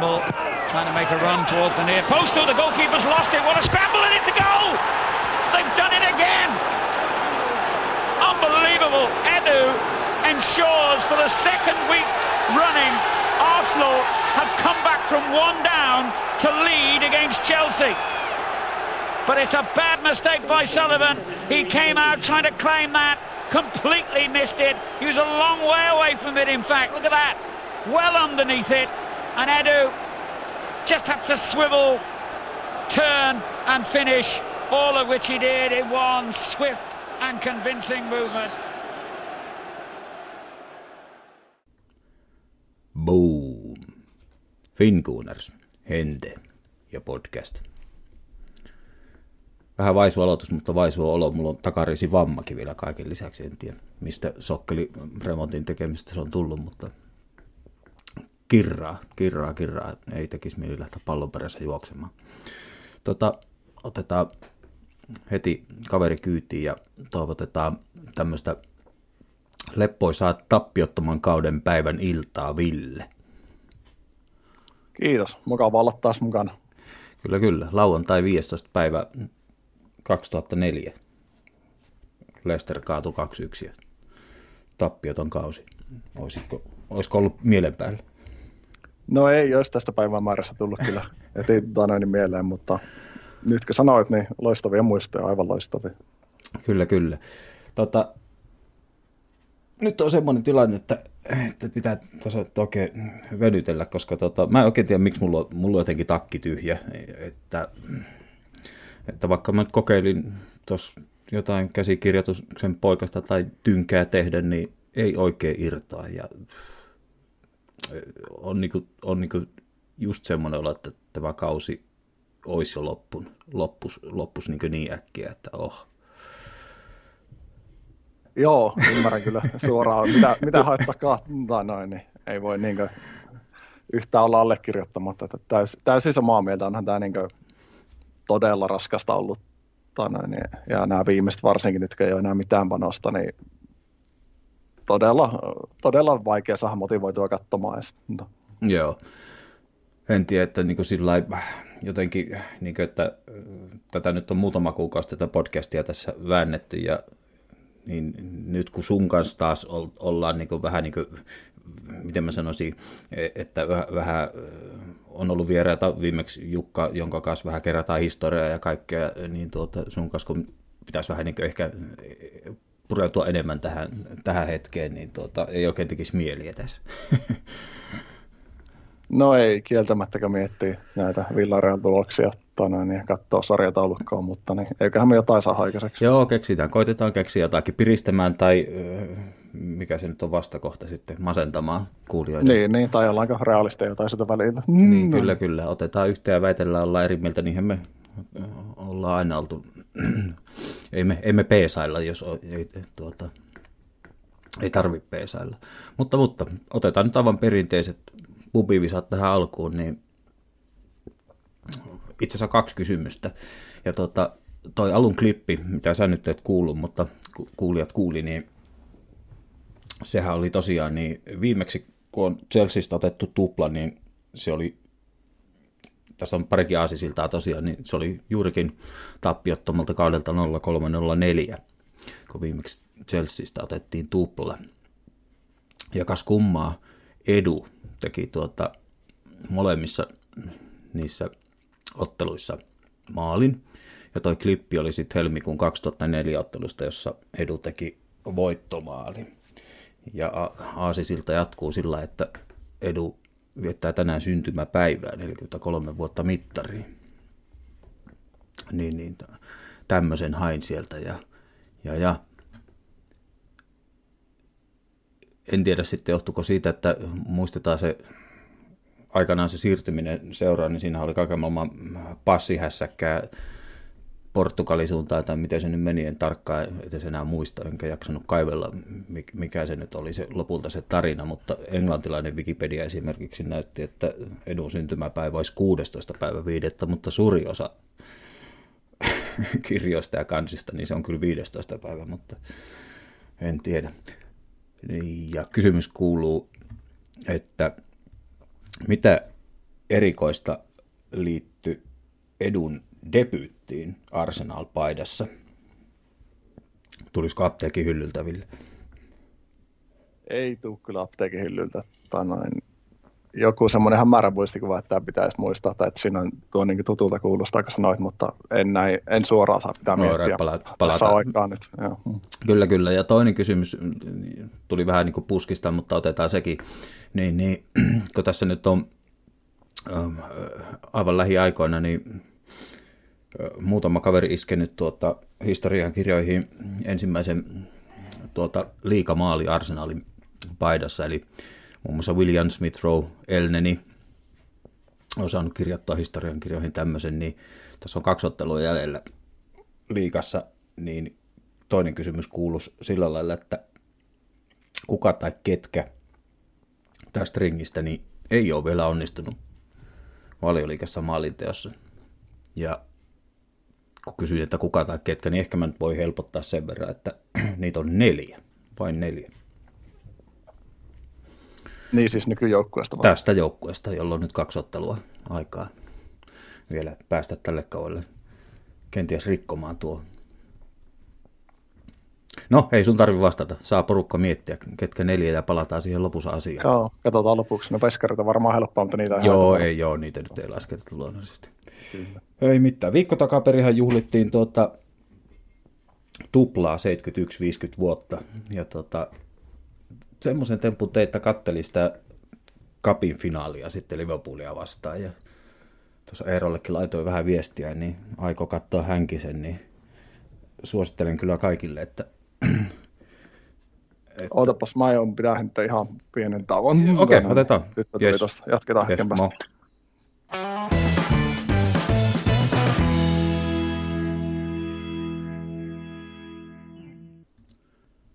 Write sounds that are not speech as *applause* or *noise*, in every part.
Campbell trying to make a run towards the near post. Oh, the goalkeeper's lost it. What a scramble and it's a goal! They've done it again! Unbelievable. Edu ensures for the second week running Arsenal have come back from one down to lead against Chelsea. But it's a bad mistake by Sullivan. He came out trying to claim that, completely missed it. He was a long way away from it, in fact. Look at that. Well underneath it. And Edu just had to swivel, turn and finish, all of which he did in one swift and convincing movement. Boom. Finkuuners, Hente ja podcast. Vähän vaisu aloitus, mutta vaisu olo. Mulla on takariisi vammakin vielä kaiken lisäksi. En tiedä, mistä sokkeli remontin tekemistä se on tullut, mutta kirraa, kirraa, kirraa. Ei tekisi mieli lähteä pallon perässä juoksemaan. Tota, otetaan heti kaveri kyytiin ja toivotetaan tämmöistä leppoisaa tappiottoman kauden päivän iltaa Ville. Kiitos, mukava olla taas mukana. Kyllä, kyllä. Lauantai 15. päivä 2004. Leicester kaatui 2-1 ja tappioton kausi. Olisiko, olisiko ollut mielen päällä? No ei olisi tästä päivän määrässä tullut kyllä *laughs* heti noin mieleen, mutta nyt kun sanoit, niin loistavia muistoja, aivan loistavia. Kyllä, kyllä. Tota, nyt on semmoinen tilanne, että, että pitää tässä oikein venytellä, koska tota, mä en oikein tiedä, miksi mulla, mulla on jotenkin takki tyhjä. Että, että vaikka mä nyt kokeilin tuossa jotain käsikirjoituksen poikasta tai tynkää tehdä, niin ei oikein irtaa. Ja on, niinku, on niinku just semmoinen olo, että tämä kausi olisi jo loppun, loppus, loppus niin, niin äkkiä, että oh. Joo, ymmärrän kyllä suoraan. Mitä, mitä haittaa kahtaa noin, niin ei voi niin yhtään olla allekirjoittamatta. Että täys, täysin samaa mieltä onhan tämä niin todella raskasta ollut. Noin, niin, ja nämä viimeiset varsinkin kun ei ole enää mitään panosta, niin todella, todella vaikea saada motivoitua katsomaan edes. Joo. En tiedä, että niin sillä jotenkin, niin kuin, että tätä nyt on muutama kuukausi tätä podcastia tässä väännetty ja niin nyt kun sun kanssa taas ollaan niin kuin vähän niin kuin, miten mä sanoisin, että vähän on ollut vieraita viimeksi Jukka, jonka kanssa vähän kerätään historiaa ja kaikkea, niin tuota, sun kanssa kun pitäisi vähän niin ehkä pureutua enemmän tähän, tähän hetkeen, niin tuota, ei oikein tekisi mieli tässä. *laughs* No ei kieltämättäkään miettiä näitä Villareal tuloksia niin ja katsoa sarjataulukkoa, mutta niin, eiköhän me jotain saa aikaiseksi. Joo, keksitään. Koitetaan keksiä jotakin piristämään tai mikä se nyt on vastakohta sitten, masentamaan kuulijoita. Niin, niin tai ollaanko realisteja jotain sitä välillä. Niin, mm. kyllä, kyllä. Otetaan yhteen ja väitellään olla eri mieltä, niinhän me ollaan aina oltu. *clears throat* ei me, ei me peesailla, jos ei, tuota, ei tarvitse peesailla. Mutta, mutta otetaan nyt aivan perinteiset pubivisat tähän alkuun, niin itse asiassa kaksi kysymystä. Ja tota, toi alun klippi, mitä sä nyt et kuullut, mutta kuulijat kuuli, niin sehän oli tosiaan niin viimeksi, kun on Chelseasta otettu tupla, niin se oli, tässä on parikin aasisiltaa tosiaan, niin se oli juurikin tappiottomalta kaudelta 0304, kun viimeksi Chelseasta otettiin tupla. Ja kas kummaa, Edu teki tuota molemmissa niissä otteluissa maalin. Ja toi klippi oli sitten helmikuun 2004 ottelusta, jossa Edu teki voittomaali. Ja Aasisilta jatkuu sillä, että Edu viettää tänään syntymäpäivää, 43 vuotta mittariin. Niin, niin tämmöisen hain sieltä ja, ja, ja en tiedä sitten johtuko siitä, että muistetaan se aikanaan se siirtyminen seuraan, niin siinä oli kaiken maailman passihässäkkää Portugalin suuntaan, tai miten se nyt meni, en tarkkaan, se enää muista, enkä jaksanut kaivella, mikä se nyt oli se lopulta se tarina, mutta englantilainen Wikipedia esimerkiksi näytti, että edun syntymäpäivä olisi 16. päivä viidettä, mutta suuri osa kirjoista ja kansista, niin se on kyllä 15. päivä, mutta en tiedä. Ja kysymys kuuluu, että mitä erikoista liittyi edun debyyttiin Arsenal-paidassa. Tulisiko apteekin hyllyltä, Ville? Ei tule kyllä apteekin hyllyltä. Tai noin. Joku semmoinen hämärä muistikuva, että tämä pitäisi muistaa, tai että siinä on tuo niin tutulta kuulostaa, kun sanoit, mutta en, näin, en suoraan saa pitää no, miettiä. Pala- palata. aikaa nyt. Joo. Kyllä, kyllä. Ja toinen kysymys tuli vähän niin kuin puskista, mutta otetaan sekin. Niin, niin, *clears throat* kun tässä nyt on ähm, aivan lähiaikoina, niin muutama kaveri iskenyt tuota historian kirjoihin ensimmäisen tuota liikamaali Arsenalin paidassa, eli muun muassa William Smith Rowe Elneni on saanut kirjoittaa historian kirjoihin tämmöisen, niin tässä on kaksi ottelua jäljellä liikassa, niin toinen kysymys kuuluisi sillä lailla, että kuka tai ketkä tästä ringistä niin ei ole vielä onnistunut valioliikassa maalinteossa. Ja kun kysyin, että kuka tai ketkä, niin ehkä mä nyt voi helpottaa sen verran, että *clears throat* niitä on neljä, vain neljä. Niin siis nykyjoukkueesta vaan. Tästä joukkueesta, jolla on nyt kaksi ottelua aikaa vielä päästä tälle kaudelle kenties rikkomaan tuo. No, ei sun tarvi vastata. Saa porukka miettiä, ketkä neljä ja palataan siihen lopussa asiaan. Joo, katsotaan lopuksi. No peskarita varmaan helppoa, mutta niitä Joo, ei, joo, niitä nyt ei lasketa luonnollisesti. Kyllä. Ei mitään. Viikko takaperihän juhlittiin tuota, tuplaa 71-50 vuotta. Ja tota, semmoisen tempun teitä katteli sitä kapin finaalia sitten Liverpoolia vastaan. Ja tuossa Eerollekin laitoin vähän viestiä, niin aiko katsoa hänkisen, niin suosittelen kyllä kaikille, että *clears throat* että... Ootapas, mä aion pitää ihan pienen tauon. Okei, okay, otetaan. Nyt yes. Jatketaan yes, hetken päästä.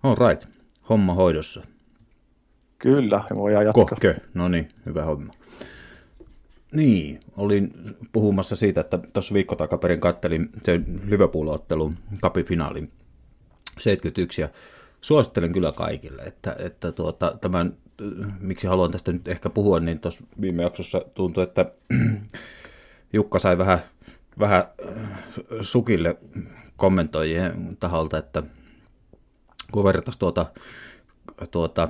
All right, homma hoidossa. Kyllä, voidaan jatkaa. Kohkö, no niin, hyvä homma. Niin, olin puhumassa siitä, että tuossa viikko takaperin kattelin sen Liverpool-ottelun kapifinaalin 71 ja suosittelen kyllä kaikille, että, että tuota, tämän, miksi haluan tästä nyt ehkä puhua, niin tuossa viime jaksossa tuntui, että *clears throat* Jukka sai vähän, vähän sukille kommentoijien taholta, että kun vertaisi tuota, tuota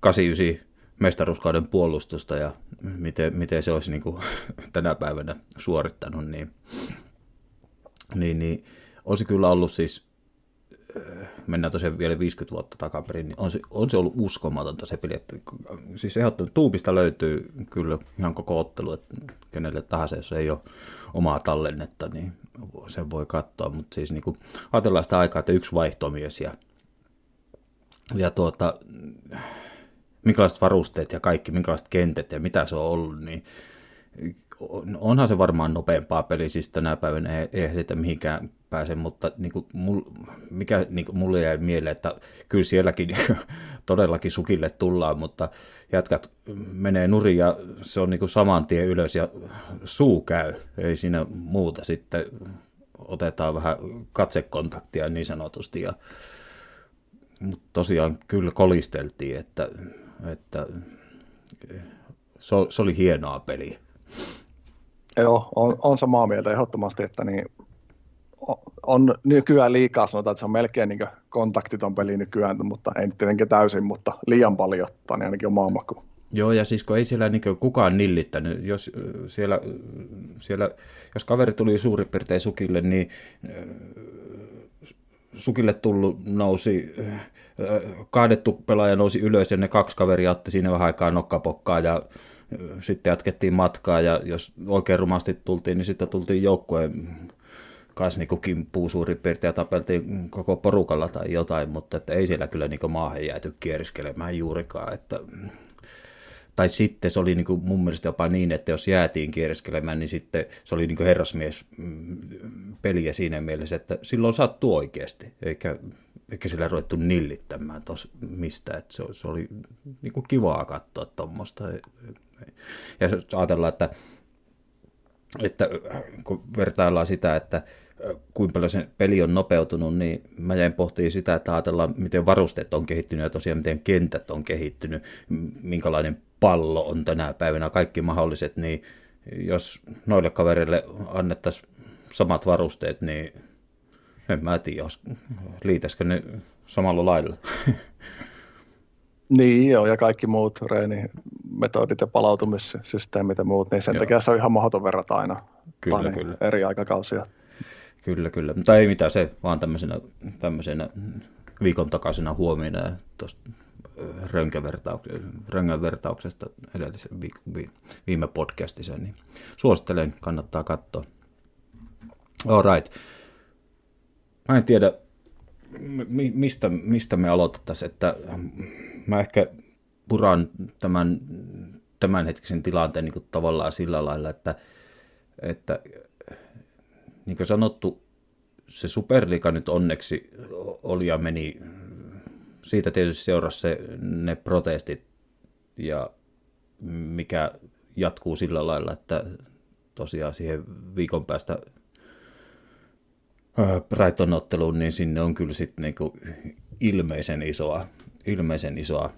89 mestaruuskauden puolustusta ja miten, miten se olisi niin kuin *laughs* tänä päivänä suorittanut, niin, niin, niin olisi kyllä ollut siis, äh, mennään tosiaan vielä 50 vuotta takaperin, niin on se, on se ollut uskomatonta se peli. Että, siis ehdottomasti tuubista löytyy kyllä ihan koko ottelu, että kenelle tahansa, jos ei ole omaa tallennetta, niin sen voi katsoa, mutta siis niin kuin, ajatellaan sitä aikaa, että yksi vaihtomies ja, ja tuota, minkälaiset varusteet ja kaikki, minkälaiset kentät ja mitä se on ollut, niin onhan se varmaan nopeampaa peli, siis tänä päivänä ei, ei sitä mihinkään pääse, mutta niin kuin mul, mikä niin kuin mulle jäi mieleen, että kyllä sielläkin *laughs* todellakin sukille tullaan, mutta jatkat menee nurin ja se on niin kuin saman tien ylös ja suu käy, ei siinä muuta sitten. Otetaan vähän katsekontaktia niin sanotusti ja mutta tosiaan kyllä kolisteltiin, että että se, se oli hienoa peliä. Joo, on, on samaa mieltä ehdottomasti, että niin, on nykyään liikaa sanotaan, että se on melkein niin kontaktiton peli nykyään, mutta ei nyt tietenkin täysin, mutta liian paljon, tai niin ainakin omaa maku. Joo, ja siis kun ei siellä niin kukaan nillittänyt, jos, siellä, siellä, jos kaveri tuli suurin piirtein sukille, niin sukille tullut nousi, kaadettu pelaaja nousi ylös ja ne kaksi kaveria otti siinä vähän aikaa nokkapokkaa ja sitten jatkettiin matkaa ja jos oikein rumasti tultiin, niin sitten tultiin joukkueen kanssa niin kimppuun suurin piirtein ja tapeltiin koko porukalla tai jotain, mutta että ei siellä kyllä niin maahan jääty kieriskelemään juurikaan, että tai sitten se oli niin kuin mun mielestä jopa niin, että jos jäätiin kiereskelemään, niin sitten se oli niin kuin herrasmies mm, peliä siinä mielessä, että silloin sattuu oikeasti, eikä, eikä sillä ruvettu nillittämään tos mistä, että se, se oli niin kuin kivaa katsoa tuommoista. Ja ajatellaan, että, että kun vertaillaan sitä, että kuinka paljon se peli on nopeutunut, niin mä jäin pohtimaan sitä, että ajatellaan, miten varusteet on kehittynyt ja tosiaan miten kentät on kehittynyt, minkälainen pallo on tänä päivänä, kaikki mahdolliset, niin jos noille kaverille annettaisiin samat varusteet, niin en mä tiedä, liitäisikö ne samalla lailla. *laughs* Niin joo, ja kaikki muut reenimetodit ja palautumissysteemit ja muut, niin sen joo. takia se on ihan mahdoton verrata aina kyllä, kyllä. eri aikakausia. Kyllä, kyllä. Mutta ei mitään se, vaan tämmöisenä, tämmöisenä viikon takaisena huomiona tuosta röngänvertauksesta edellisen viime podcastissa, niin suosittelen, kannattaa katsoa. All right. Mä en tiedä, mistä, mistä me aloitettaisiin, että mä ehkä puran tämän tämänhetkisen tilanteen niin kuin tavallaan sillä lailla, että, että niin kuin sanottu, se Superliga nyt onneksi oli ja meni, siitä tietysti seurasi se, ne protestit ja mikä jatkuu sillä lailla, että tosiaan siihen viikon päästä Brighton-otteluun, niin sinne on kyllä sitten niinku ilmeisen isoa, ilmeisen isoa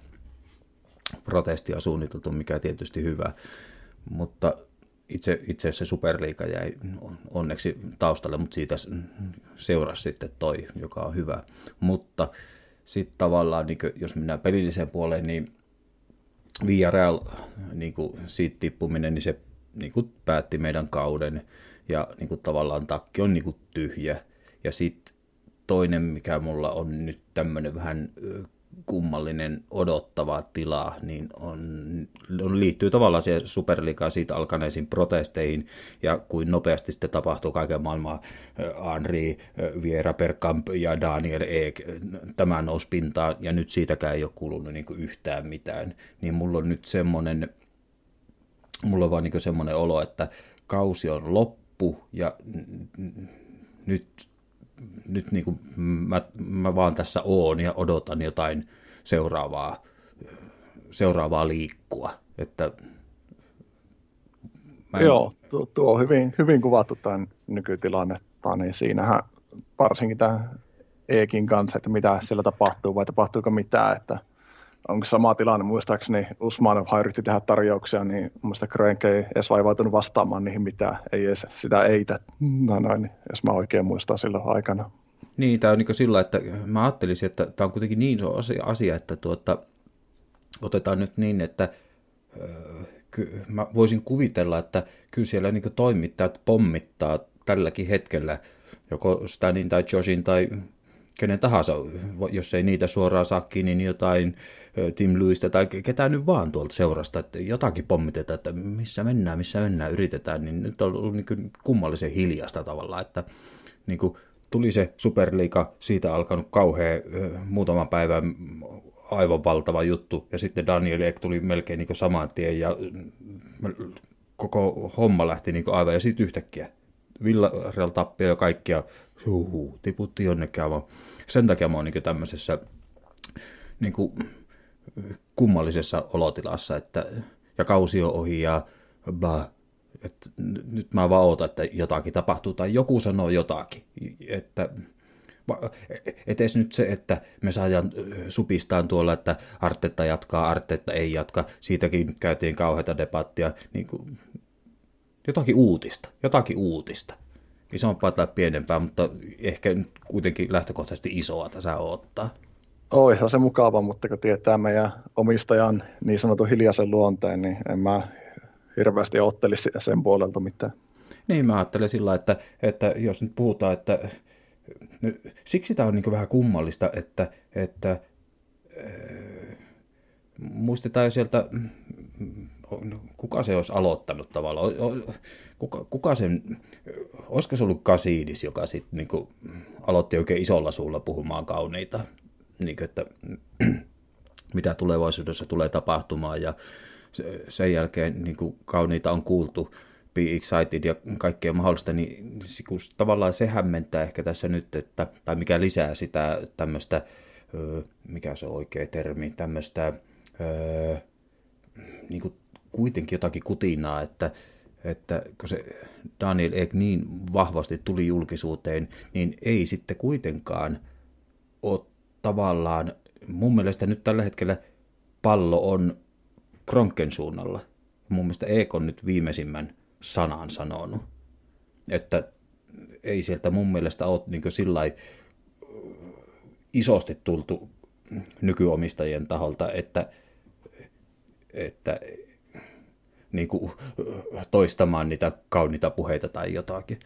protestia suunniteltu, mikä tietysti hyvä, mutta itse, itse asiassa Superliiga jäi onneksi taustalle, mutta siitä seurasi sitten toi, joka on hyvä. Mutta sitten tavallaan, niin jos mennään pelilliseen puoleen, niin Villarreal, niin siitä tippuminen, niin se niin kuin päätti meidän kauden ja niin kuin tavallaan takki on niin kuin tyhjä. Ja sitten toinen, mikä mulla on nyt tämmöinen vähän kummallinen odottava tila, niin on, on, liittyy tavallaan siihen superliikaan siitä alkaneisiin protesteihin, ja kuin nopeasti sitten tapahtuu kaiken maailman Henri, Viera Perkamp ja Daniel Eek, tämä nousi pintaan, ja nyt siitäkään ei ole kuulunut niin yhtään mitään, niin mulla on nyt semmoinen, mulla on vaan niin semmoinen olo, että kausi on loppu, ja nyt nyt niin kuin mä, mä vaan tässä oon ja odotan jotain seuraavaa, seuraavaa liikkua. Että en... Joo, tuo, tuo on hyvin, hyvin kuvattu tämän nykytilannetta, niin siinähän varsinkin tämän Eekin kanssa, että mitä siellä tapahtuu vai tapahtuuko mitään, että onko sama tilanne, muistaakseni Usmanov yritti tehdä tarjouksia, niin muista Kroenke ei edes vaivautunut vastaamaan niihin mitään, ei edes sitä eitä, no noin, jos mä oikein muistan silloin aikana. Niin, tämä on niin sillä, että mä ajattelisin, että tämä on kuitenkin niin iso asia, että tuota, otetaan nyt niin, että ky, mä voisin kuvitella, että kyllä siellä niin toimittajat pommittaa tälläkin hetkellä joko Stanin tai Joshin tai kenen tahansa, jos ei niitä suoraan saa kiinni, niin jotain Tim Lewista tai ketään nyt vaan tuolta seurasta, että jotakin pommitetaan, että missä mennään, missä mennään, yritetään, niin nyt on ollut niin kummallisen hiljasta tavalla, että niin kuin tuli se Superliiga, siitä alkanut kauhea muutaman päivän aivan valtava juttu, ja sitten Daniel Ek tuli melkein niin saman tien, ja koko homma lähti niin aivan, ja sitten yhtäkkiä Villarreal tappia ja kaikkia, huhu, tiputti jonnekin aivan. Sen takia mä oon niin tämmöisessä niin kuin, kummallisessa olotilassa, että ja kausi on ohi ja bah, että nyt mä vaan ootan, että jotakin tapahtuu tai joku sanoo jotakin. Että etes nyt se, että me saadaan supistaan tuolla, että Artetta jatkaa, Artetta ei jatka, siitäkin käytiin kauheita debattia, niin kuin, jotakin uutista, jotakin uutista. Isompaa tai pienempää, mutta ehkä nyt kuitenkin lähtökohtaisesti isoa tässä ottaa. Oihan se mukava, mutta kun tietää meidän omistajan niin sanotun hiljaisen luonteen, niin en mä hirveästi ottelisi sen puolelta mitään. Niin, mä ajattelen sillä että, että jos nyt puhutaan, että siksi tämä on niin vähän kummallista, että, että äh, muistetaan jo sieltä, kuka se olisi aloittanut tavallaan, kuka, kuka sen, olisiko se ollut Kasiidis, joka sitten niin aloitti oikein isolla suulla puhumaan kauniita, niin kuin, että *clears throat* mitä tulevaisuudessa tulee tapahtumaan ja sen jälkeen niin kuin kauniita on kuultu, Be Excited ja kaikkea mahdollista, niin kun tavallaan se hämmentää ehkä tässä nyt, että, tai mikä lisää sitä tämmöistä, mikä se on oikea termi, tämmöistä niin kuin kuitenkin jotakin kutinaa, että, että kun se Daniel Ek niin vahvasti tuli julkisuuteen, niin ei sitten kuitenkaan ole tavallaan, mun mielestä nyt tällä hetkellä pallo on Kronken suunnalla. Mun mielestä EK on nyt viimeisimmän sanan sanonut. Että ei sieltä mun mielestä ole niin sillä isosti tultu nykyomistajien taholta, että, että niin kuin toistamaan niitä kauniita puheita tai jotakin.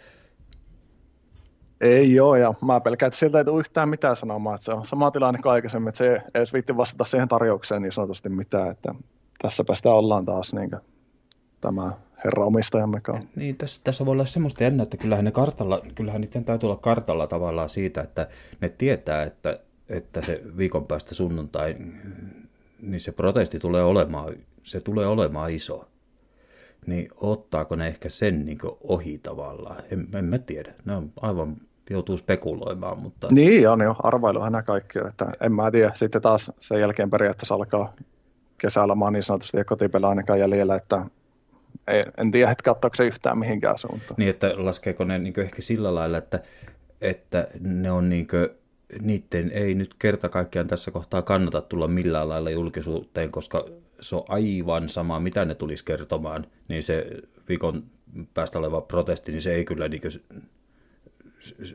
Ei joo, ja mä pelkään, että sieltä ei tule yhtään mitään sanomaan, että se on sama tilanne kuin aikaisemmin, että se ei edes viitti vastata siihen tarjoukseen niin sanotusti mitään, että tässä päästä ollaan taas niin kuin, tämä herra omistajamme kanssa. Niin, tässä, tässä voi olla semmoista jännä, että kyllähän, ne kartalla, kyllähän niiden täytyy olla kartalla tavallaan siitä, että ne tietää, että, että se viikon päästä sunnuntai, niin se protesti tulee olemaan, se tulee olemaan iso. Niin ottaako ne ehkä sen niin ohi tavallaan? En, en mä tiedä. Ne on aivan joutuu spekuloimaan. Mutta... Niin on jo, arvailuhan nämä kaikki että en mä tiedä. Sitten taas sen jälkeen periaatteessa alkaa kesälomaa niin sanotusti ja kotipelä ainakaan jäljellä, että ei, en tiedä, että katsoako se yhtään mihinkään suuntaan. Niin, että laskeeko ne niin ehkä sillä lailla, että, että ne on niin kuin, niiden ei nyt kerta kaikkiaan tässä kohtaa kannata tulla millään lailla julkisuuteen, koska se on aivan sama, mitä ne tulisi kertomaan, niin se viikon päästä oleva protesti, niin se ei kyllä niin kuin,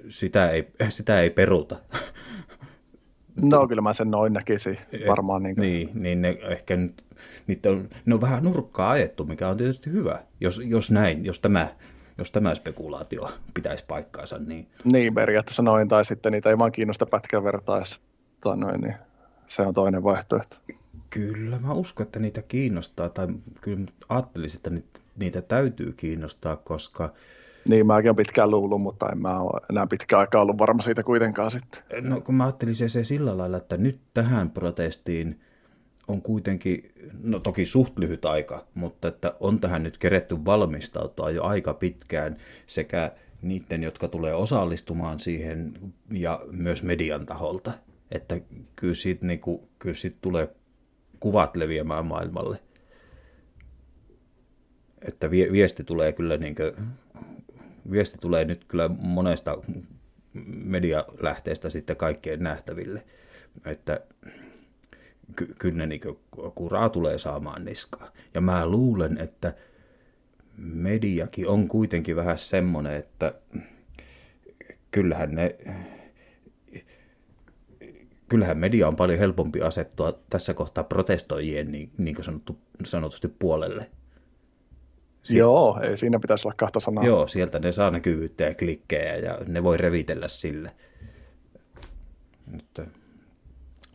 sitä ei, *laughs* sitä ei peruta. *laughs* No kyllä mä sen noin näkisin varmaan. Niin, niin, niin ne ehkä nyt, niitä on, ne on vähän nurkkaa ajettu, mikä on tietysti hyvä, jos, jos näin, jos tämä, jos tämä spekulaatio pitäisi paikkaansa. Niin, niin periaatteessa noin, tai sitten niitä ei vaan kiinnosta pätkän vertaessa, tai noin, niin se on toinen vaihtoehto. Kyllä, mä uskon, että niitä kiinnostaa, tai kyllä ajattelisin, että niitä, niitä täytyy kiinnostaa, koska niin, mäkin olen pitkään luullut, mutta en mä ole enää pitkään aikaa ollut varma siitä kuitenkaan sitten. No kun mä ajattelin se, se sillä lailla, että nyt tähän protestiin on kuitenkin, no toki suht lyhyt aika, mutta että on tähän nyt keretty valmistautua jo aika pitkään sekä niiden, jotka tulee osallistumaan siihen ja myös median taholta. Että kyllä siitä, niin kuin, kyllä siitä tulee kuvat leviämään maailmalle. Että viesti tulee kyllä niin kuin viesti tulee nyt kyllä monesta medialähteestä sitten kaikkeen nähtäville, että ky- kyllä niin kuraa tulee saamaan niskaa. Ja mä luulen, että mediakin on kuitenkin vähän semmoinen, että kyllähän ne kyllähän media on paljon helpompi asettua tässä kohtaa protestoijien niin, niin kuin sanottu, sanotusti puolelle Si- Joo, ei siinä pitäisi olla kahta sanaa. Joo, sieltä ne saa näkyvyyttä ja klikkejä ja ne voi revitellä sille. Nyt,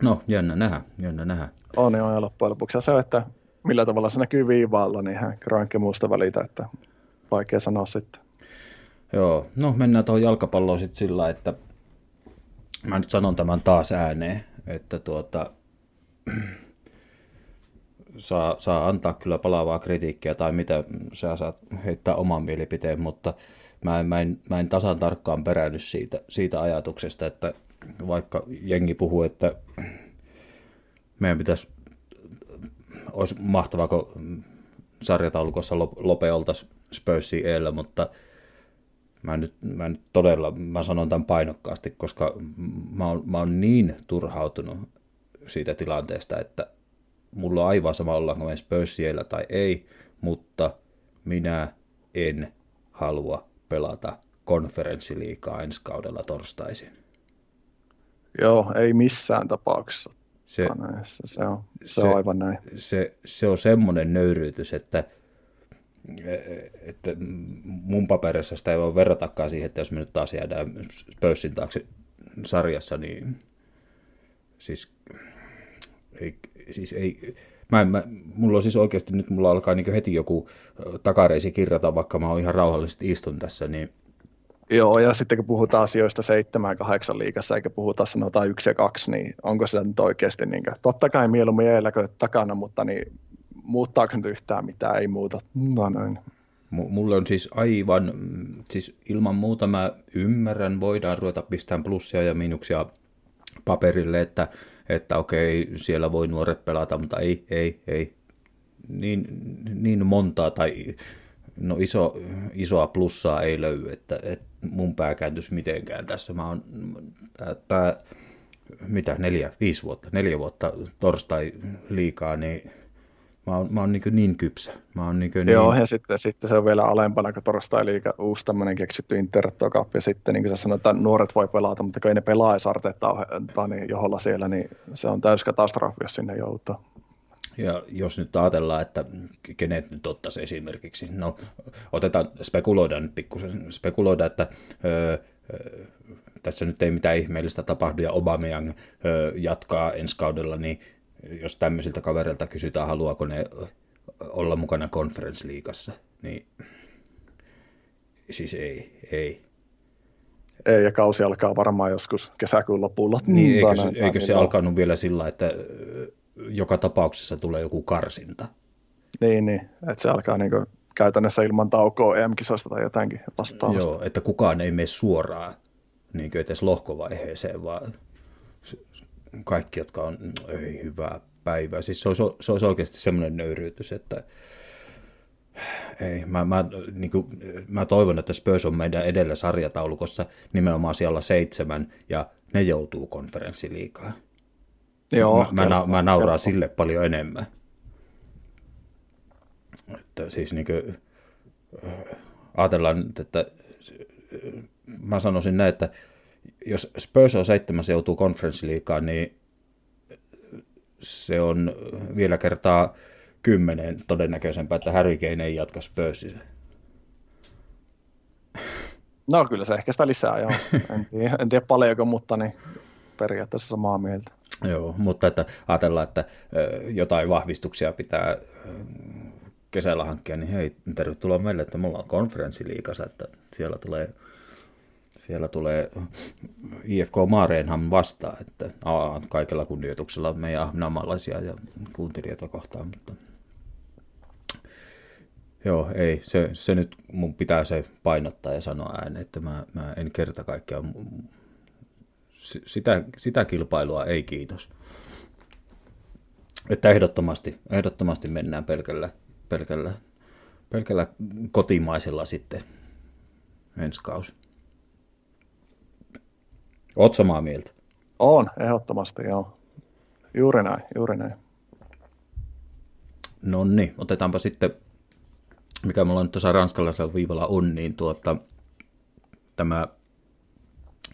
no, jännä nähdä, jännä nähdä. On joo, ja loppujen lopuksi se, että millä tavalla se näkyy viivaalla, niin hän Kranke muusta välitä, että vaikea sanoa sitten. Joo, no mennään tuohon jalkapalloon sitten sillä, että mä nyt sanon tämän taas ääneen, että tuota, *clears throat* saa, saa antaa kyllä palaavaa kritiikkiä tai mitä sä saat heittää oman mielipiteen, mutta mä en, mä en, mä en tasan tarkkaan perännyt siitä, siitä ajatuksesta, että vaikka jengi puhuu, että meidän pitäisi, olisi mahtavaa, kun sarjataulukossa Lope oltaisiin eellä, mutta mä nyt, mä nyt todella, mä sanon tämän painokkaasti, koska mä oon, mä oon niin turhautunut siitä tilanteesta, että mulla on aivan sama ollaanko me Spursiellä tai ei, mutta minä en halua pelata konferenssiliikaa ensi kaudella torstaisin. Joo, ei missään tapauksessa. Se, se, on, se, se on aivan näin. Se, se on semmoinen nöyryytys, että, että mun paperissa sitä ei voi verratakaan siihen, että jos me nyt taas jäädään Spurssin taakse sarjassa, niin siis ei, siis ei, mä, mä, mulla on siis oikeasti nyt, mulla alkaa niin heti joku takareisi kirjata, vaikka mä oon ihan rauhallisesti istun tässä, niin Joo, ja sitten kun puhutaan asioista seitsemän kahdeksan liikassa, eikä puhuta sanotaan yksi ja kaksi, niin onko se nyt oikeasti, niin kuin, totta kai mieluummin jäälläkö takana, mutta niin, muuttaako nyt yhtään mitään, ei muuta. No noin. Mulle on siis aivan, siis ilman muuta mä ymmärrän, voidaan ruveta pistämään plussia ja miinuksia paperille, että että okei, siellä voi nuoret pelata, mutta ei, ei, ei. Niin, niin montaa tai no iso, isoa plussaa ei löydy, että, että mun pää kääntyisi mitenkään tässä. Mä oon, mitä, neljä, viisi vuotta, neljä vuotta torstai liikaa, niin mä oon, mä oon niin, niin kypsä. Mä oon niin, niin... Joo, ja sitten, sitten se on vielä alempana kuin torstai liiga uusi tämmöinen keksitty Interto Cup, ja sitten niin kuin sä sanoit, että nuoret voi pelata, mutta kun ei ne pelaa edes Arteettaa niin joholla siellä, niin se on täys katastrofi, jos sinne joutuu. Ja jos nyt ajatellaan, että kenet nyt ottaisi esimerkiksi, no otetaan, spekuloidaan nyt pikkusen, spekuloidaan, että öö, tässä nyt ei mitään ihmeellistä tapahdu ja Aubameyang öö, jatkaa ensi kaudella, niin jos tämmöisiltä kavereilta kysytään, haluaako ne olla mukana konferenssliigassa, niin siis ei, ei. Ei, ja kausi alkaa varmaan joskus kesäkuun lopulla. Niin, eikö, se, eikö se alkanut vielä sillä, että joka tapauksessa tulee joku karsinta? Niin, niin. että se alkaa niin käytännössä ilman taukoa EM-kisoista tai jotakin vastaavasta. Joo, että kukaan ei mene suoraan niin edes lohkovaiheeseen, vaan kaikki, jotka on, ei hyvää päivää. Siis se olisi, se olisi oikeasti semmoinen nöyryytys, että ei, mä, mä, niin kuin, mä toivon, että Spurs on meidän edellä sarjataulukossa nimenomaan siellä seitsemän ja ne joutuu konferenssiliikaan. Joo, mä, mä, mä nauraan sille paljon enemmän. Että siis niin kuin, ajatellaan nyt, että mä sanoisin näin, että jos Spurs on seitsemän, se joutuu konferenssiliikaan, niin se on vielä kertaa kymmenen todennäköisempää, että Harry Kane ei jatka Spursissä. No kyllä se ehkä sitä lisää, joo. En tiedä, en tiedä paljonko, mutta niin periaatteessa samaa mieltä. Joo, mutta että ajatellaan, että jotain vahvistuksia pitää kesällä hankkia, niin hei, tervetuloa meille, että mulla on konferenssiliikassa, että siellä tulee siellä tulee IFK Maareenham vastaan, että aa, kaikella kunnioituksella meidän ahvenanmaalaisia ja kuuntelijoita kohtaan, mutta joo, ei, se, se nyt mun pitää se painottaa ja sanoa ääneen, että mä, mä en kerta kaikkiaan, sitä, sitä kilpailua ei kiitos. Että ehdottomasti, ehdottomasti mennään pelkällä, pelkällä, pelkällä kotimaisella sitten ensi kausi. Oot samaa mieltä? On, ehdottomasti joo. Juuri näin, juuri näin. No niin, otetaanpa sitten, mikä mulla nyt tuossa ranskalaisella viivalla on, niin tuota, tämä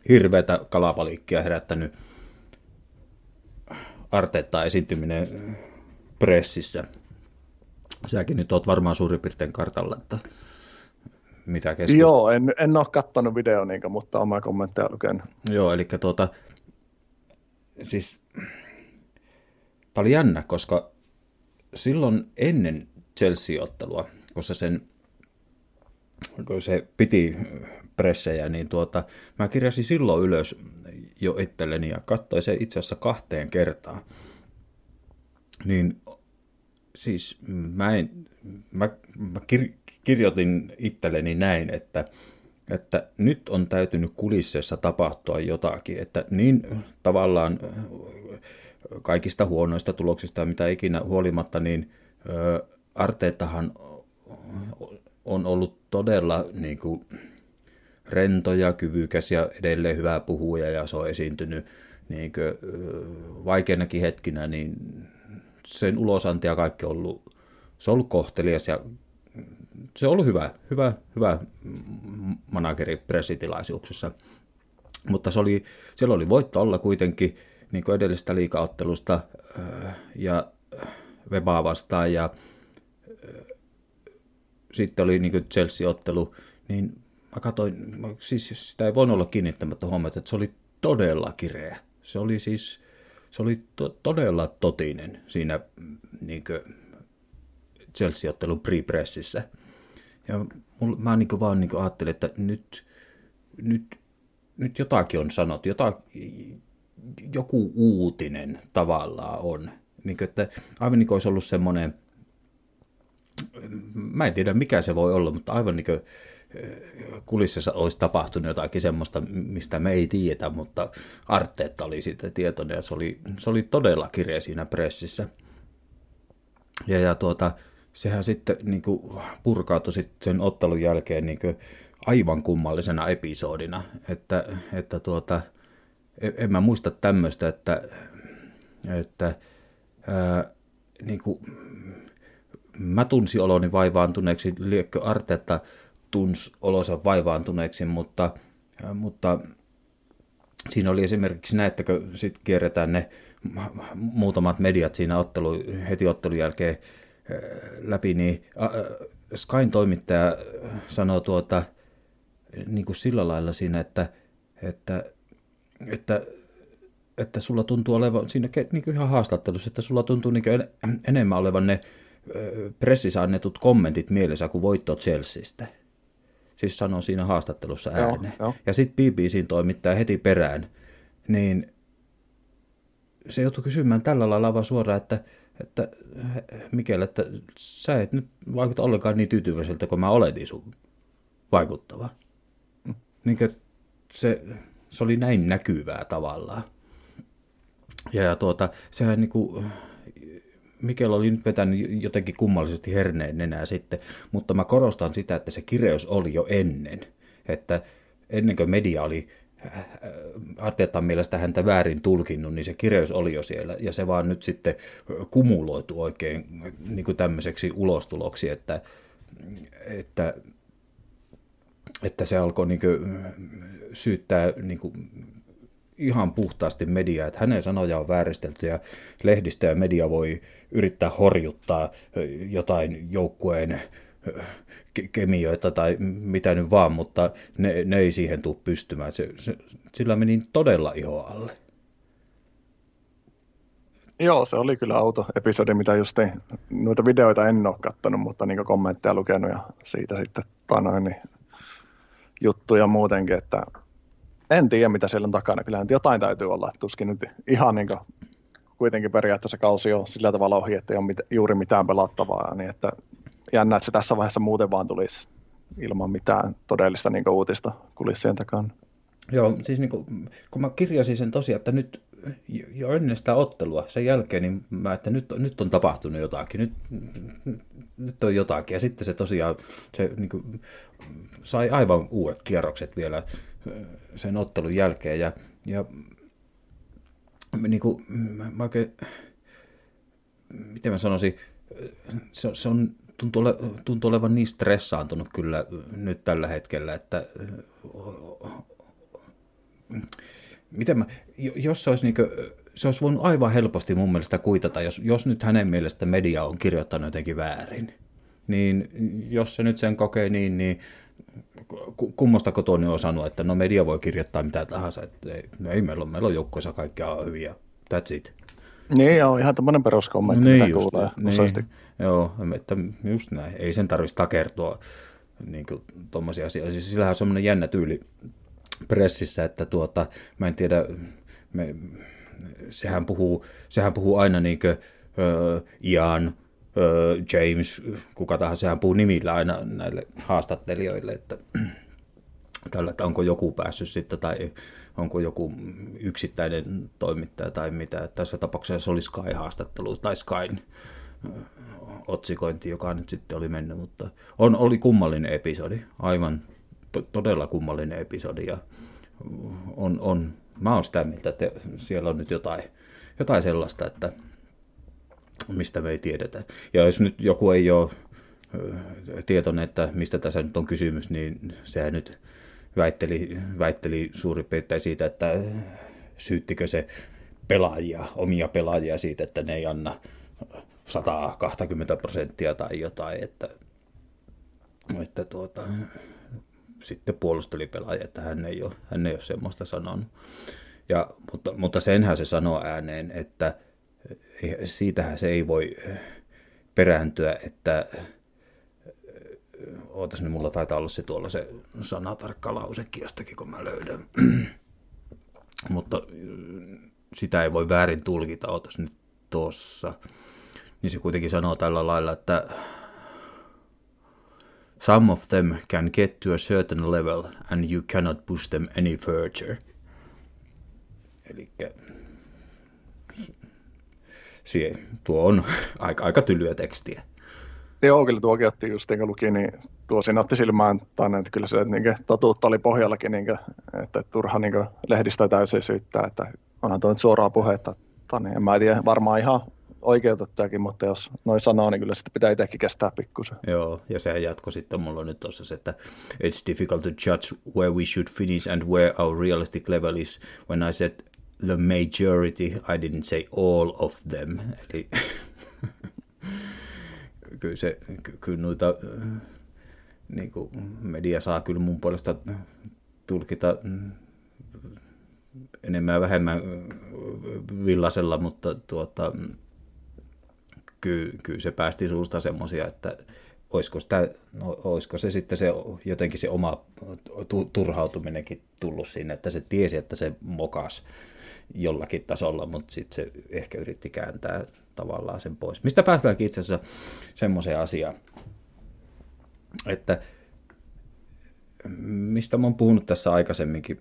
hirveätä kalapaliikkia herättänyt Arteetta esiintyminen pressissä. Säkin nyt oot varmaan suurin piirtein kartalla, että mitä keskusta. Joo, en, en ole katsonut video, niin, mutta oma kommentteja lukenut. Joo, eli tuota, siis tämä oli jännä, koska silloin ennen Chelsea-ottelua, kun se sen kun se piti pressejä, niin tuota, mä kirjasin silloin ylös jo itselleni ja katsoin se itse asiassa kahteen kertaan. Niin siis mä, en, mä, mä kir, kirjoitin itselleni näin, että, että nyt on täytynyt kulisseissa tapahtua jotakin, että niin tavallaan kaikista huonoista tuloksista mitä ikinä huolimatta, niin Arteetahan on ollut todella niin kuin, rento ja kyvykäs ja edelleen hyvä puhuja ja se on esiintynyt niin kuin, vaikeinakin hetkinä, niin sen ulosanti ja kaikki on ollut, se on ollut kohtelias ja se on ollut hyvä, hyvä, hyvä manageri pressitilaisuuksessa. Mutta se oli, siellä oli voitto olla kuitenkin niin kuin edellisestä liikaottelusta äh, ja Webaa vastaan ja äh, sitten oli niin Chelsea-ottelu, niin mä katsoin, siis sitä ei voinut olla kiinnittämättä huomiota, että se oli todella kireä. Se oli siis, se oli to, todella totinen siinä niin Chelsea-ottelun pre-pressissä. Ja mulla, mä niin vaan niin ajattelin, että nyt, nyt, nyt jotakin on sanottu, jotakin, joku uutinen tavallaan on. Niin kuin, että aivan niin kuin olisi ollut semmoinen, mä en tiedä mikä se voi olla, mutta aivan niin kuin kulississa olisi tapahtunut jotakin semmoista, mistä me ei tiedetä, mutta Arteetta oli siitä tietoinen ja se oli, se oli todella kireä siinä pressissä. Ja, ja tuota, sehän sitten niin kuin, purkautui sitten sen ottelun jälkeen niin kuin, aivan kummallisena episodina, että, että tuota, en, en mä muista tämmöistä, että, että ää, niin kuin, mä tunsin oloni vaivaantuneeksi, liekkö Arteta tunsi olonsa vaivaantuneeksi, mutta, mutta siinä oli esimerkiksi kun sitten kierretään ne muutamat mediat siinä ottelu, heti ottelun jälkeen läpi, niin Skyn toimittaja sanoi tuota, niin kuin sillä lailla siinä, että, että, että, että sulla tuntuu olevan siinä niin kuin ihan haastattelussa, että sulla tuntuu niin en, enemmän olevan ne pressissä annetut kommentit mielessä kuin voitto Chelseastä. Siis sanoo siinä haastattelussa ääneen. Joo, jo. Ja sitten BBCin toimittaja heti perään, niin se joutui kysymään tällä lailla vaan suoraan, että, että Mikel, että sä et nyt vaikuta ollenkaan niin tyytyväiseltä kuin mä oletin sun vaikuttava. Mm. Niin se, se oli näin näkyvää tavallaan. Ja, ja tuota, sehän niin kuin, Mikel oli nyt vetänyt jotenkin kummallisesti herneen nenää sitten, mutta mä korostan sitä, että se kireys oli jo ennen. Että ennen kuin media oli Arteetan mielestä häntä väärin tulkinnut, niin se kireys oli jo siellä, ja se vaan nyt sitten kumuloitu oikein niin kuin tämmöiseksi ulostuloksi, että, että, että se alkoi niin kuin syyttää niin kuin ihan puhtaasti mediaa, että hänen sanoja on vääristelty ja lehdistö ja media voi yrittää horjuttaa jotain joukkueen kemioita tai mitä nyt vaan, mutta ne, ne ei siihen tule pystymään. Se, se, sillä meni todella iho alle. Joo, se oli kyllä auto-episodi, mitä just ei, noita videoita en ole katsonut, mutta niin kommentteja lukenut ja siitä sitten tanoin, niin juttuja muutenkin, että en tiedä mitä siellä on takana. Kyllähän jotain täytyy olla, tuskin nyt ihan niin kuin, kuitenkin periaatteessa kausi on sillä tavalla ohi, että ei ole mit, juuri mitään pelattavaa, niin että jännä, että se tässä vaiheessa muuten vaan tulisi ilman mitään todellista niin uutista kulissien takana. Joo, siis niin kuin, kun mä kirjasin sen tosiaan, että nyt jo ennen sitä ottelua, sen jälkeen, niin mä, että nyt, nyt on tapahtunut jotakin, nyt, nyt on jotakin. Ja sitten se tosiaan se niin kuin, sai aivan uudet kierrokset vielä sen ottelun jälkeen. Ja, ja niin kuin, mä oikein, miten mä sanoisin, se, se on tuntuu, ole, tuntuu olevan niin stressaantunut kyllä nyt tällä hetkellä, että miten mä, jos se olisi niin kuin, se olisi voinut aivan helposti mun mielestä kuitata, jos, jos nyt hänen mielestä media on kirjoittanut jotenkin väärin. Niin jos se nyt sen kokee niin, niin kummosta kotoni on sanonut, että no media voi kirjoittaa mitä tahansa, että ei, no ei meillä on, meillä on joukkoissa kaikkia hyviä, that's it. Niin joo, ihan tämmöinen peruskommentti, niin mitä just, kuulee niin, useasti. Joo, että just näin, ei sen tarvitsisi takertua niin tuommoisia asioita. Siis sillähän on semmoinen jännä tyyli pressissä, että tuota, mä en tiedä, me, sehän, puhuu, sehän puhuu aina niin kuin, uh, James, kuka tahansa, sehän puhuu nimillä aina näille haastattelijoille, että *clears throat* tällä, että onko joku päässyt sitten tai onko joku yksittäinen toimittaja tai mitä. Tässä tapauksessa se oli Sky-haastattelu tai Skyn otsikointi, joka nyt sitten oli mennyt, mutta on, oli kummallinen episodi, aivan to, todella kummallinen episodi ja on, on, mä oon sitä mieltä, että siellä on nyt jotain, jotain sellaista, että mistä me ei tiedetä. Ja jos nyt joku ei ole tietoinen, että mistä tässä nyt on kysymys, niin sehän nyt väitteli, väitteli suurin piirtein siitä, että syyttikö se pelaajia, omia pelaajia siitä, että ne ei anna 120 prosenttia tai jotain, että, että tuota, sitten puolusteli pelaajia, että hän ei ole, hän ei ole semmoista sanonut. Ja, mutta, mutta senhän se sanoo ääneen, että siitähän se ei voi perääntyä, että ootas nyt, mulla taitaa olla se tuolla se sanatarkka lausekin jostakin, kun mä löydän. *clears throat* Mutta sitä ei voi väärin tulkita, ootas nyt tossa. Niin se kuitenkin sanoo tällä lailla, että Some of them can get to a certain level and you cannot push them any further. Eli tuo on aika, aika tylyä tekstiä. Joo, kyllä tuokin otti just, niin luki, niin tuo siinä otti silmään tänne, että kyllä se että niin totuutta oli pohjallakin, niin että turha niin lehdistä täysin syyttää, että onhan tuo nyt suoraa puhetta. Niin, en mä tiedä, varmaan ihan oikeutettuakin, mutta jos noin sanoo, niin kyllä sitä pitää itsekin kestää pikkusen. Joo, ja se jatko sitten mulla on nyt tuossa se, että it's difficult to judge where we should finish and where our realistic level is. When I said the majority, I didn't say all of them. Eli *laughs* kyllä se, kyllä noita, niin kuin media saa kyllä mun puolesta tulkita enemmän ja vähemmän villasella, mutta tuota, kyllä, kyllä se päästi suusta semmoisia, että olisiko, sitä, no, olisiko se sitten se, jotenkin se oma turhautuminenkin tullut sinne, että se tiesi, että se mokas jollakin tasolla, mutta sitten se ehkä yritti kääntää tavallaan sen pois. Mistä päästäänkin itse asiassa semmoiseen asiaan, että mistä mä oon puhunut tässä aikaisemminkin,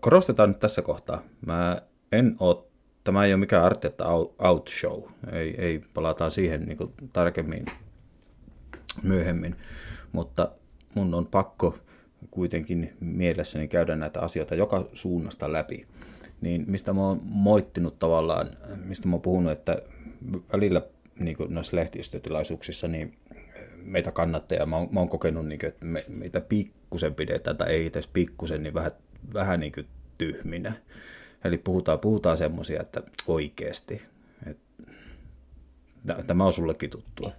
korostetaan nyt tässä kohtaa. Mä en ole, tämä ei ole mikään Artetta Out Show, ei, ei palataan siihen niin tarkemmin myöhemmin, mutta mun on pakko kuitenkin mielessäni käydä näitä asioita joka suunnasta läpi. Niin mistä mä oon moittinut tavallaan, mistä mä oon puhunut, että välillä niin kuin noissa lehtistötilaisuuksissa, niin meitä kannattajia, mä oon, mä oon kokenut, niin kuin, että me, meitä pikkusen pidetään, tai ei edes pikkusen, niin vähän vähän niin kuin tyhminä. Eli puhutaan, puhutaan semmoisia, että oikeasti. Että tämä on sullekin tuttua.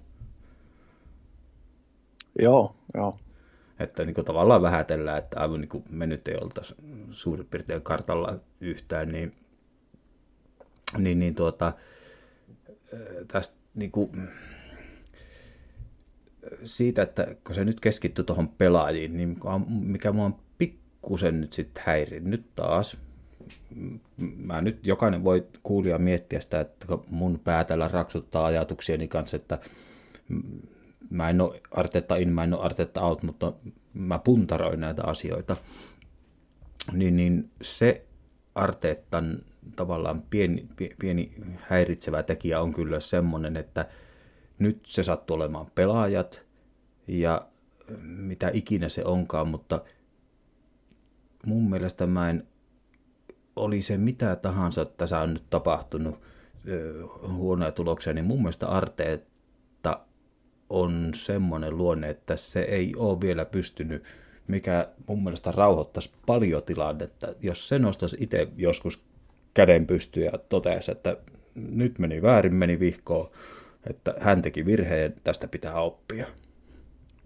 Joo, joo. Että niin kuin tavallaan vähätellään, että aivan niin kuin me nyt ei oltaisi suurin piirtein kartalla yhtään, niin, niin, niin tuota, tästä niin kuin, siitä, että kun se nyt keskittyy tuohon pelaajiin, niin mikä mua on pikkusen nyt sitten häirinnyt taas. Mä nyt jokainen voi kuulia miettiä sitä, että mun pää täällä raksuttaa ajatuksieni kanssa, että mä en ole Artetta in, mä en ole Artetta out, mutta mä puntaroin näitä asioita. Niin, niin se Arteettan tavallaan pieni, pieni häiritsevä tekijä on kyllä semmoinen, että nyt se sattuu olemaan pelaajat ja mitä ikinä se onkaan, mutta mun mielestä mä en, oli se mitä tahansa, että tässä on nyt tapahtunut huonoja tuloksia, niin mun mielestä Arteetta on semmoinen luonne, että se ei ole vielä pystynyt, mikä mun mielestä rauhoittaisi paljon tilannetta. Jos se nostaisi itse joskus käden pystyyn ja toteaisi, että nyt meni väärin, meni vihkoon, että hän teki virheen, tästä pitää oppia.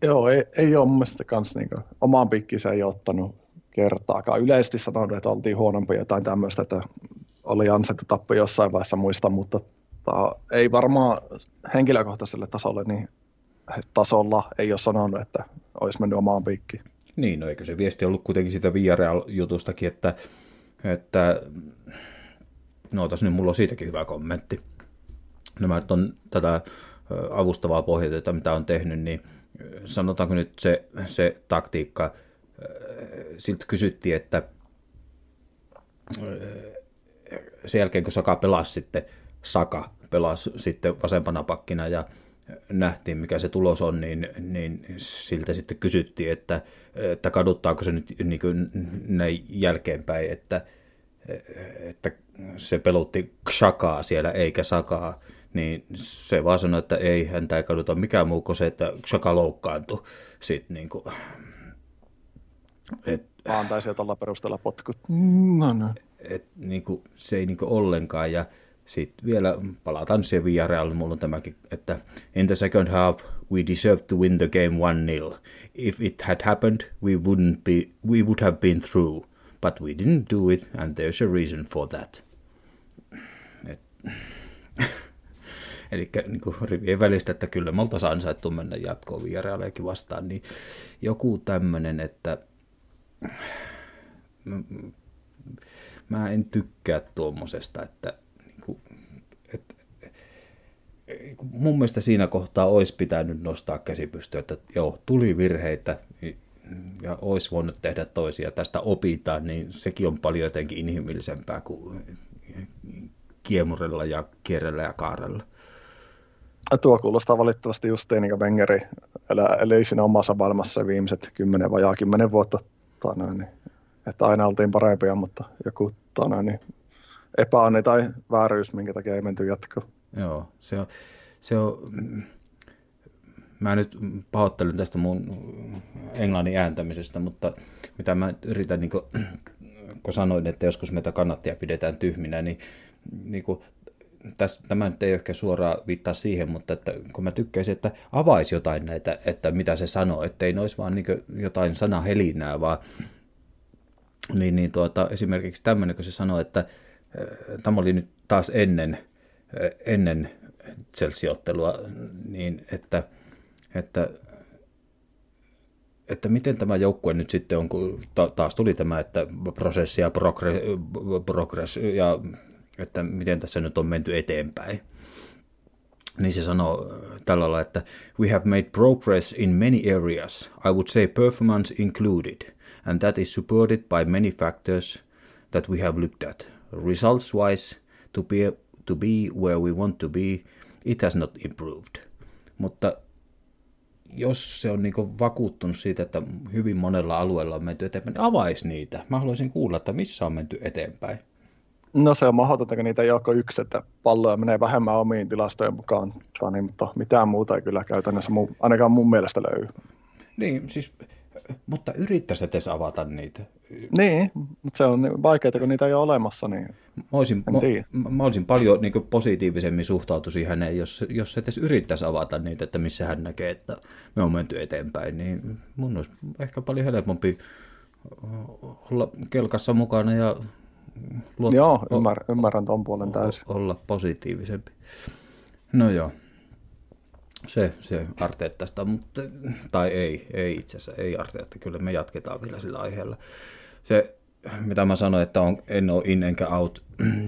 Joo, ei, ei ole mun mielestä kans niin omaan pikkiseen ei ottanut kertaakaan. Yleisesti sanonut, että oltiin huonompi jotain tämmöistä, että oli ansaittu tappo jossain vaiheessa muista, mutta ta, ei varmaan henkilökohtaiselle tasolle niin tasolla ei ole sanonut, että olisi mennyt omaan piikkiin. Niin, no eikö se viesti ollut kuitenkin sitä VRL-jutustakin, että, että no otas nyt, mulla on siitäkin hyvä kommentti. Nämä on tätä avustavaa pohjata, mitä on tehnyt, niin sanotaanko nyt se, se taktiikka, siltä kysyttiin, että sen jälkeen kun Saka pelasi sitten, Saka pelasi sitten vasempana pakkina ja nähtiin, mikä se tulos on, niin, niin siltä sitten kysyttiin, että, että kaduttaako se nyt niin kuin näin jälkeenpäin, että, että se pelutti Shakaa siellä eikä Sakaa, niin se vaan sanoi, että ei, häntä ei kaduta mikään muu kuin se, että Shaka loukkaantui sitten niin kuin et, Vaan taisi tuolla perusteella potkut. No, no. Et, niin kuin, se ei niin kuin ollenkaan. Ja sitten vielä palataan siihen Villarreal, mulla on tämäkin, että in the second half we deserved to win the game 1-0. If it had happened, we wouldn't be, we would have been through. But we didn't do it, and there's a reason for that. Et, *laughs* Eli niin kuin rivien välistä, että kyllä me oltaisiin ansaittu mennä jatkoon Villarrealeekin vastaan, niin joku tämmöinen, että mä en tykkää tuommoisesta, että mun mielestä siinä kohtaa olisi pitänyt nostaa käsipystyä, että joo, tuli virheitä ja olisi voinut tehdä toisia, tästä opitaan, niin sekin on paljon jotenkin inhimillisempää kuin kiemurella ja kierrellä ja kaarella. Tuo kuulostaa valitettavasti just niin kuin Wengeri eli siinä omassa maailmassa viimeiset kymmenen vajaa kymmenen vuotta tai noin, niin, että aina oltiin parempia, mutta joku tai noin, niin epäonni tai vääryys, minkä takia ei menty jatkoon. Joo, se on, se on, mä nyt pahoittelen tästä mun englannin ääntämisestä, mutta mitä mä yritän, niin kuin, kun sanoin, että joskus meitä kannattia pidetään tyhminä, niin, niin kuin, tässä, tämä nyt ei ehkä suoraan viittaa siihen, mutta että kun mä tykkäisin, että avaisi jotain näitä, että mitä se sanoo, ettei ne olisi vaan niin jotain sanahelinää, vaan niin, niin tuota, esimerkiksi tämmöinen, kun se sanoi, että tämä oli nyt taas ennen, ennen Chelsea-ottelua, niin että, että että miten tämä joukkue nyt sitten on, kun taas tuli tämä, että prosessi ja progress, progress ja että miten tässä nyt on menty eteenpäin. Niin se sanoo tällä lailla, että we have made progress in many areas, I would say performance included, and that is supported by many factors that we have looked at. Results wise, to be, to be where we want to be, it has not improved. Mutta jos se on niin vakuuttunut siitä, että hyvin monella alueella on menty eteenpäin, niin avaisi niitä. Mä haluaisin kuulla, että missä on menty eteenpäin. No se on mahdotonta, kun niitä ei ole yksi, että palloja menee vähemmän omiin tilastojen mukaan, niin, mutta mitään muuta ei kyllä käytännössä ainakaan mun mielestä löydy. Niin, siis, mutta yrittäisi edes avata niitä. Niin, mutta se on vaikeaa, kun niitä ei ole olemassa, niin mä olisin, mä, mä olisin paljon niin positiivisemmin suhtautuisi häneen, jos, jos edes yrittäisi avata niitä, että missä hän näkee, että me on menty eteenpäin, niin mun olisi ehkä paljon helpompi olla kelkassa mukana ja luot, Joo, ymmär, ymmärrän tuon puolen täysin. Olla positiivisempi. No joo, se, se Arteettasta, mutta, tai ei, ei itse asiassa, ei Arteetta, kyllä me jatketaan vielä sillä aiheella. Se, mitä mä sanoin, että on, en ole in enkä out,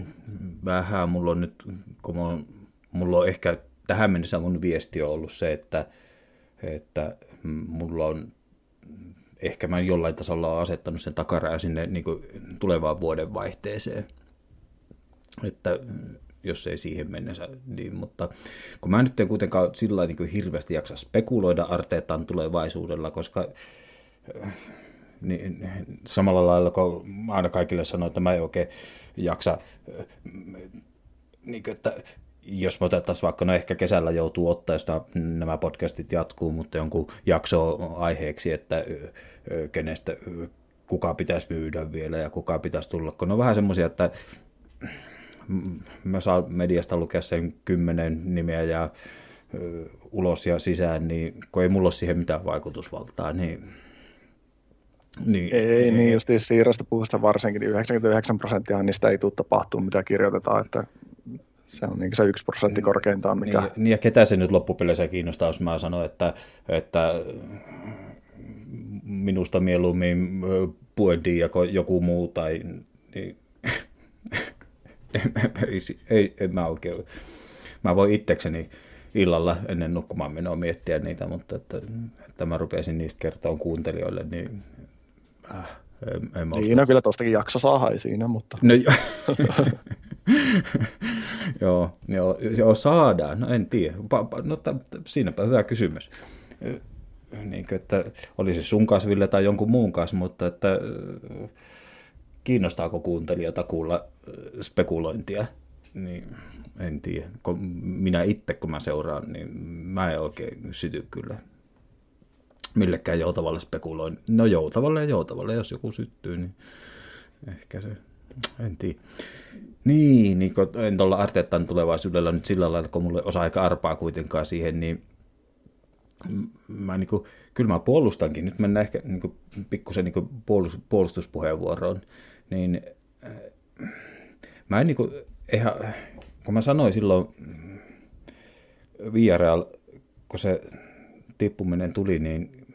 *clears throat* vähän mulla on nyt, kun mä on, mulla on ehkä tähän mennessä mun viesti on ollut se, että, että mulla on ehkä mä jollain tasolla olen asettanut sen takaraja sinne niin kuin tulevaan vuoden vaihteeseen. Että jos ei siihen mennessä, niin, mutta kun mä nyt en kuitenkaan sillä niin hirveästi jaksa spekuloida Arteetan tulevaisuudella, koska niin, samalla lailla kun aina kaikille sanoin, että mä en oikein jaksa, niin kuin, että jos me otettaisiin vaikka, no ehkä kesällä joutuu ottaa, josta nämä podcastit jatkuu, mutta jonkun jakso aiheeksi, että kenestä kuka pitäisi myydä vielä ja kuka pitäisi tulla, kun on vähän semmoisia, että mä saan mediasta lukea sen kymmenen nimeä ja ulos ja sisään, niin kun ei mulla ole siihen mitään vaikutusvaltaa, niin niin, ei, niin just siirrosta puhusta varsinkin, 99 niin prosenttia niistä ei tule tapahtumaan, mitä kirjoitetaan, että se on niin se yksi prosentti korkeintaan. Mikä... Niin, niin, ja ketä se nyt loppupeleissä kiinnostaa, jos mä sanon, että, että minusta mieluummin Puedi ja joku muu, tai niin, *laughs* ei, ei, en mä oikein, mä voin itsekseni illalla ennen nukkumaan menoa miettiä niitä, mutta että, että mä rupeaisin niistä kertoa kuuntelijoille, niin äh, en, en mä Siinä kyllä tuostakin jakso saa siinä, mutta... No, *laughs* joo, joo, joo, saadaan, no en tiedä. Pa, pa, no, t- siinäpä hyvä kysymys. Niin että olisi sun kasville tai jonkun muun kanssa, mutta että kiinnostaako kuuntelijoita kuulla spekulointia, niin en tiedä. Kun minä itse, kun mä seuraan, niin mä en oikein syty kyllä millekään joutavalle spekuloin. No joutavalle ja joutavalle, jos joku syttyy, niin ehkä se, en tiedä. Niin, niin kun en tuolla Arteettan tulevaisuudella nyt sillä lailla, kun mulle osa aika arpaa kuitenkaan siihen, niin mä niin kuin, kyllä mä puolustankin. Nyt mennään ehkä niin kuin, pikkusen niin kuin puolustuspuheenvuoroon. Niin äh, mä en niin kuin, eihän, kun mä sanoin silloin Villarreal, kun se tippuminen tuli, niin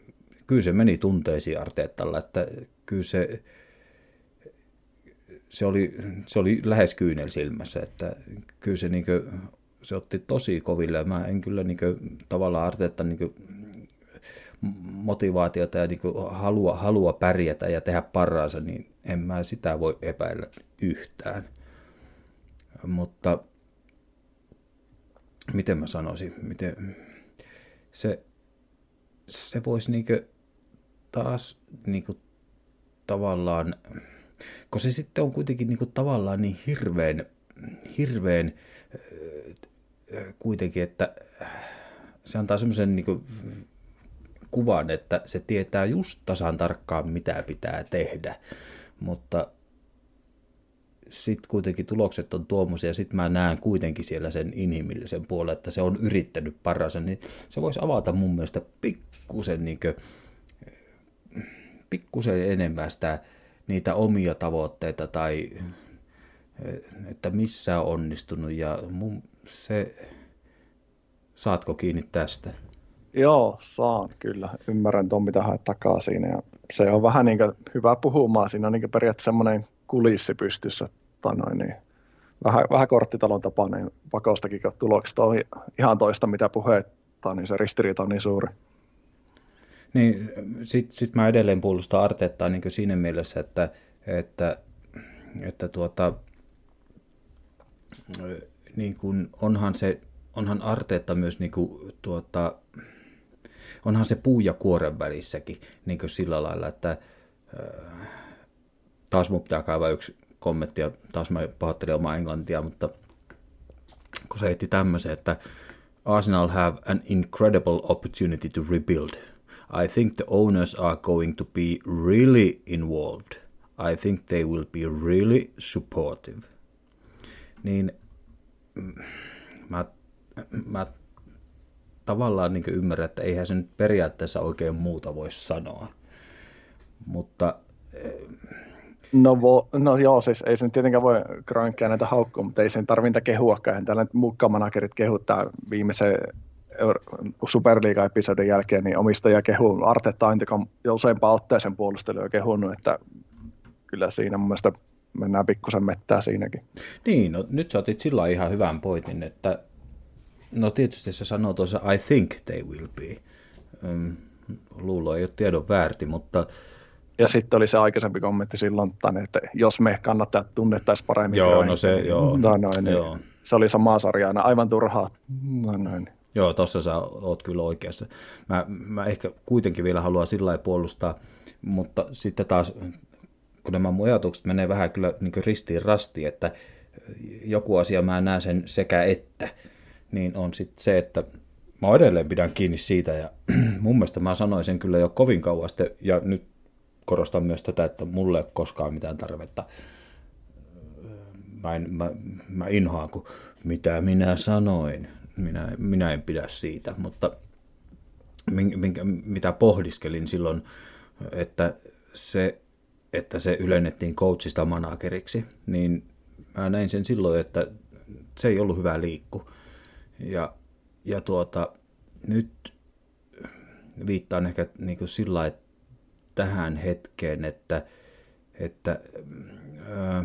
kyllä se meni tunteisiin Arteettalla, että kyllä se se oli, se oli lähes kyynel silmässä, että kyllä se, niin kuin, se otti tosi koville. Mä en kyllä niin kuin, tavallaan Arteetta niin kuin, motivaatiota ja niin kuin, halua, halua pärjätä ja tehdä parhaansa, niin en mä sitä voi epäillä yhtään. Mutta miten mä sanoisin, miten se, se voisi niin kuin, taas niin kuin, tavallaan kun se sitten on kuitenkin niin kuin tavallaan niin hirveän, hirveän kuitenkin, että se antaa semmoisen niin kuvan, että se tietää just tasan tarkkaan, mitä pitää tehdä, mutta sitten kuitenkin tulokset on tuommoisia, ja sitten mä näen kuitenkin siellä sen inhimillisen puolen, että se on yrittänyt paransa, niin se voisi avata mun mielestä pikkusen, niin kuin, pikkusen enemmän sitä, niitä omia tavoitteita tai että missä on onnistunut ja mun, se, saatko kiinni tästä? Joo, saan kyllä. Ymmärrän tuon, mitä takaa siinä. Ja se on vähän niin hyvä puhumaan. Siinä on niin periaatteessa semmoinen kulissi pystyssä. Tai noin, niin vähän, vähän korttitalon tapainen pakostakin, kun tulokset on ihan toista, mitä puheet niin se ristiriita on niin suuri. Niin, sitten sit mä edelleen puolustan Arteettaa niin siinä mielessä, että, että, että tuota, niin kuin onhan se, onhan Arteetta myös niin kuin, tuota, onhan se puu ja kuoren välissäkin niin kuin sillä lailla, että äh, taas mun pitää kaivaa yksi kommentti ja taas mä pahoittelin omaa englantia, mutta kun se heitti tämmöisen, että Arsenal have an incredible opportunity to rebuild. I think the owners are going to be really involved. I think they will be really supportive. Niin mm, mä, mä tavallaan niin ymmärrän, että eihän se nyt periaatteessa oikein muuta voi sanoa. Mutta... Eh, no, vo, no joo, siis ei se nyt tietenkään voi kroinkkia näitä haukkua, mutta ei sen tarvinta kehuakaan. Täällä mukkamanagerit kehuttaa viimeisen Superliiga-episodin jälkeen, niin omistaja kehu Arteta on useampaan otteeseen puolustelu ja kehunut, että kyllä siinä mun mielestä mennään pikkusen mettää siinäkin. Niin, no nyt sä otit sillä ihan hyvän pointin, että No tietysti se sanoo tuossa I think they will be. Luulo ei ole tiedon väärti, mutta... Ja sitten oli se aikaisempi kommentti silloin, että jos me kannattajat tunnettaisiin paremmin. Joo, no se, joo. No, noin, niin joo. Se oli samaa sarjaa, aivan turhaa. No, noin. Joo, tuossa sä oot kyllä oikeassa. Mä, mä ehkä kuitenkin vielä haluan sillä lailla puolustaa, mutta sitten taas, kun nämä mun ajatukset menee vähän kyllä niin ristiin rastiin, että joku asia mä näen sen sekä että niin on sitten se, että mä edelleen pidän kiinni siitä ja *clears throat* mun mielestä mä sanoin sen kyllä jo kovin kauan sitten ja nyt korostan myös tätä, että mulle ei ole koskaan mitään tarvetta. Mä, en, mä, mä inhoan, kun mitä minä sanoin. Minä, minä en pidä siitä, mutta minkä, mitä pohdiskelin silloin, että se, että se ylennettiin coachista manageriksi, niin mä näin sen silloin, että se ei ollut hyvä liikku. Ja, ja tuota, nyt viittaan ehkä niin kuin sillä tähän hetkeen, että, että ää,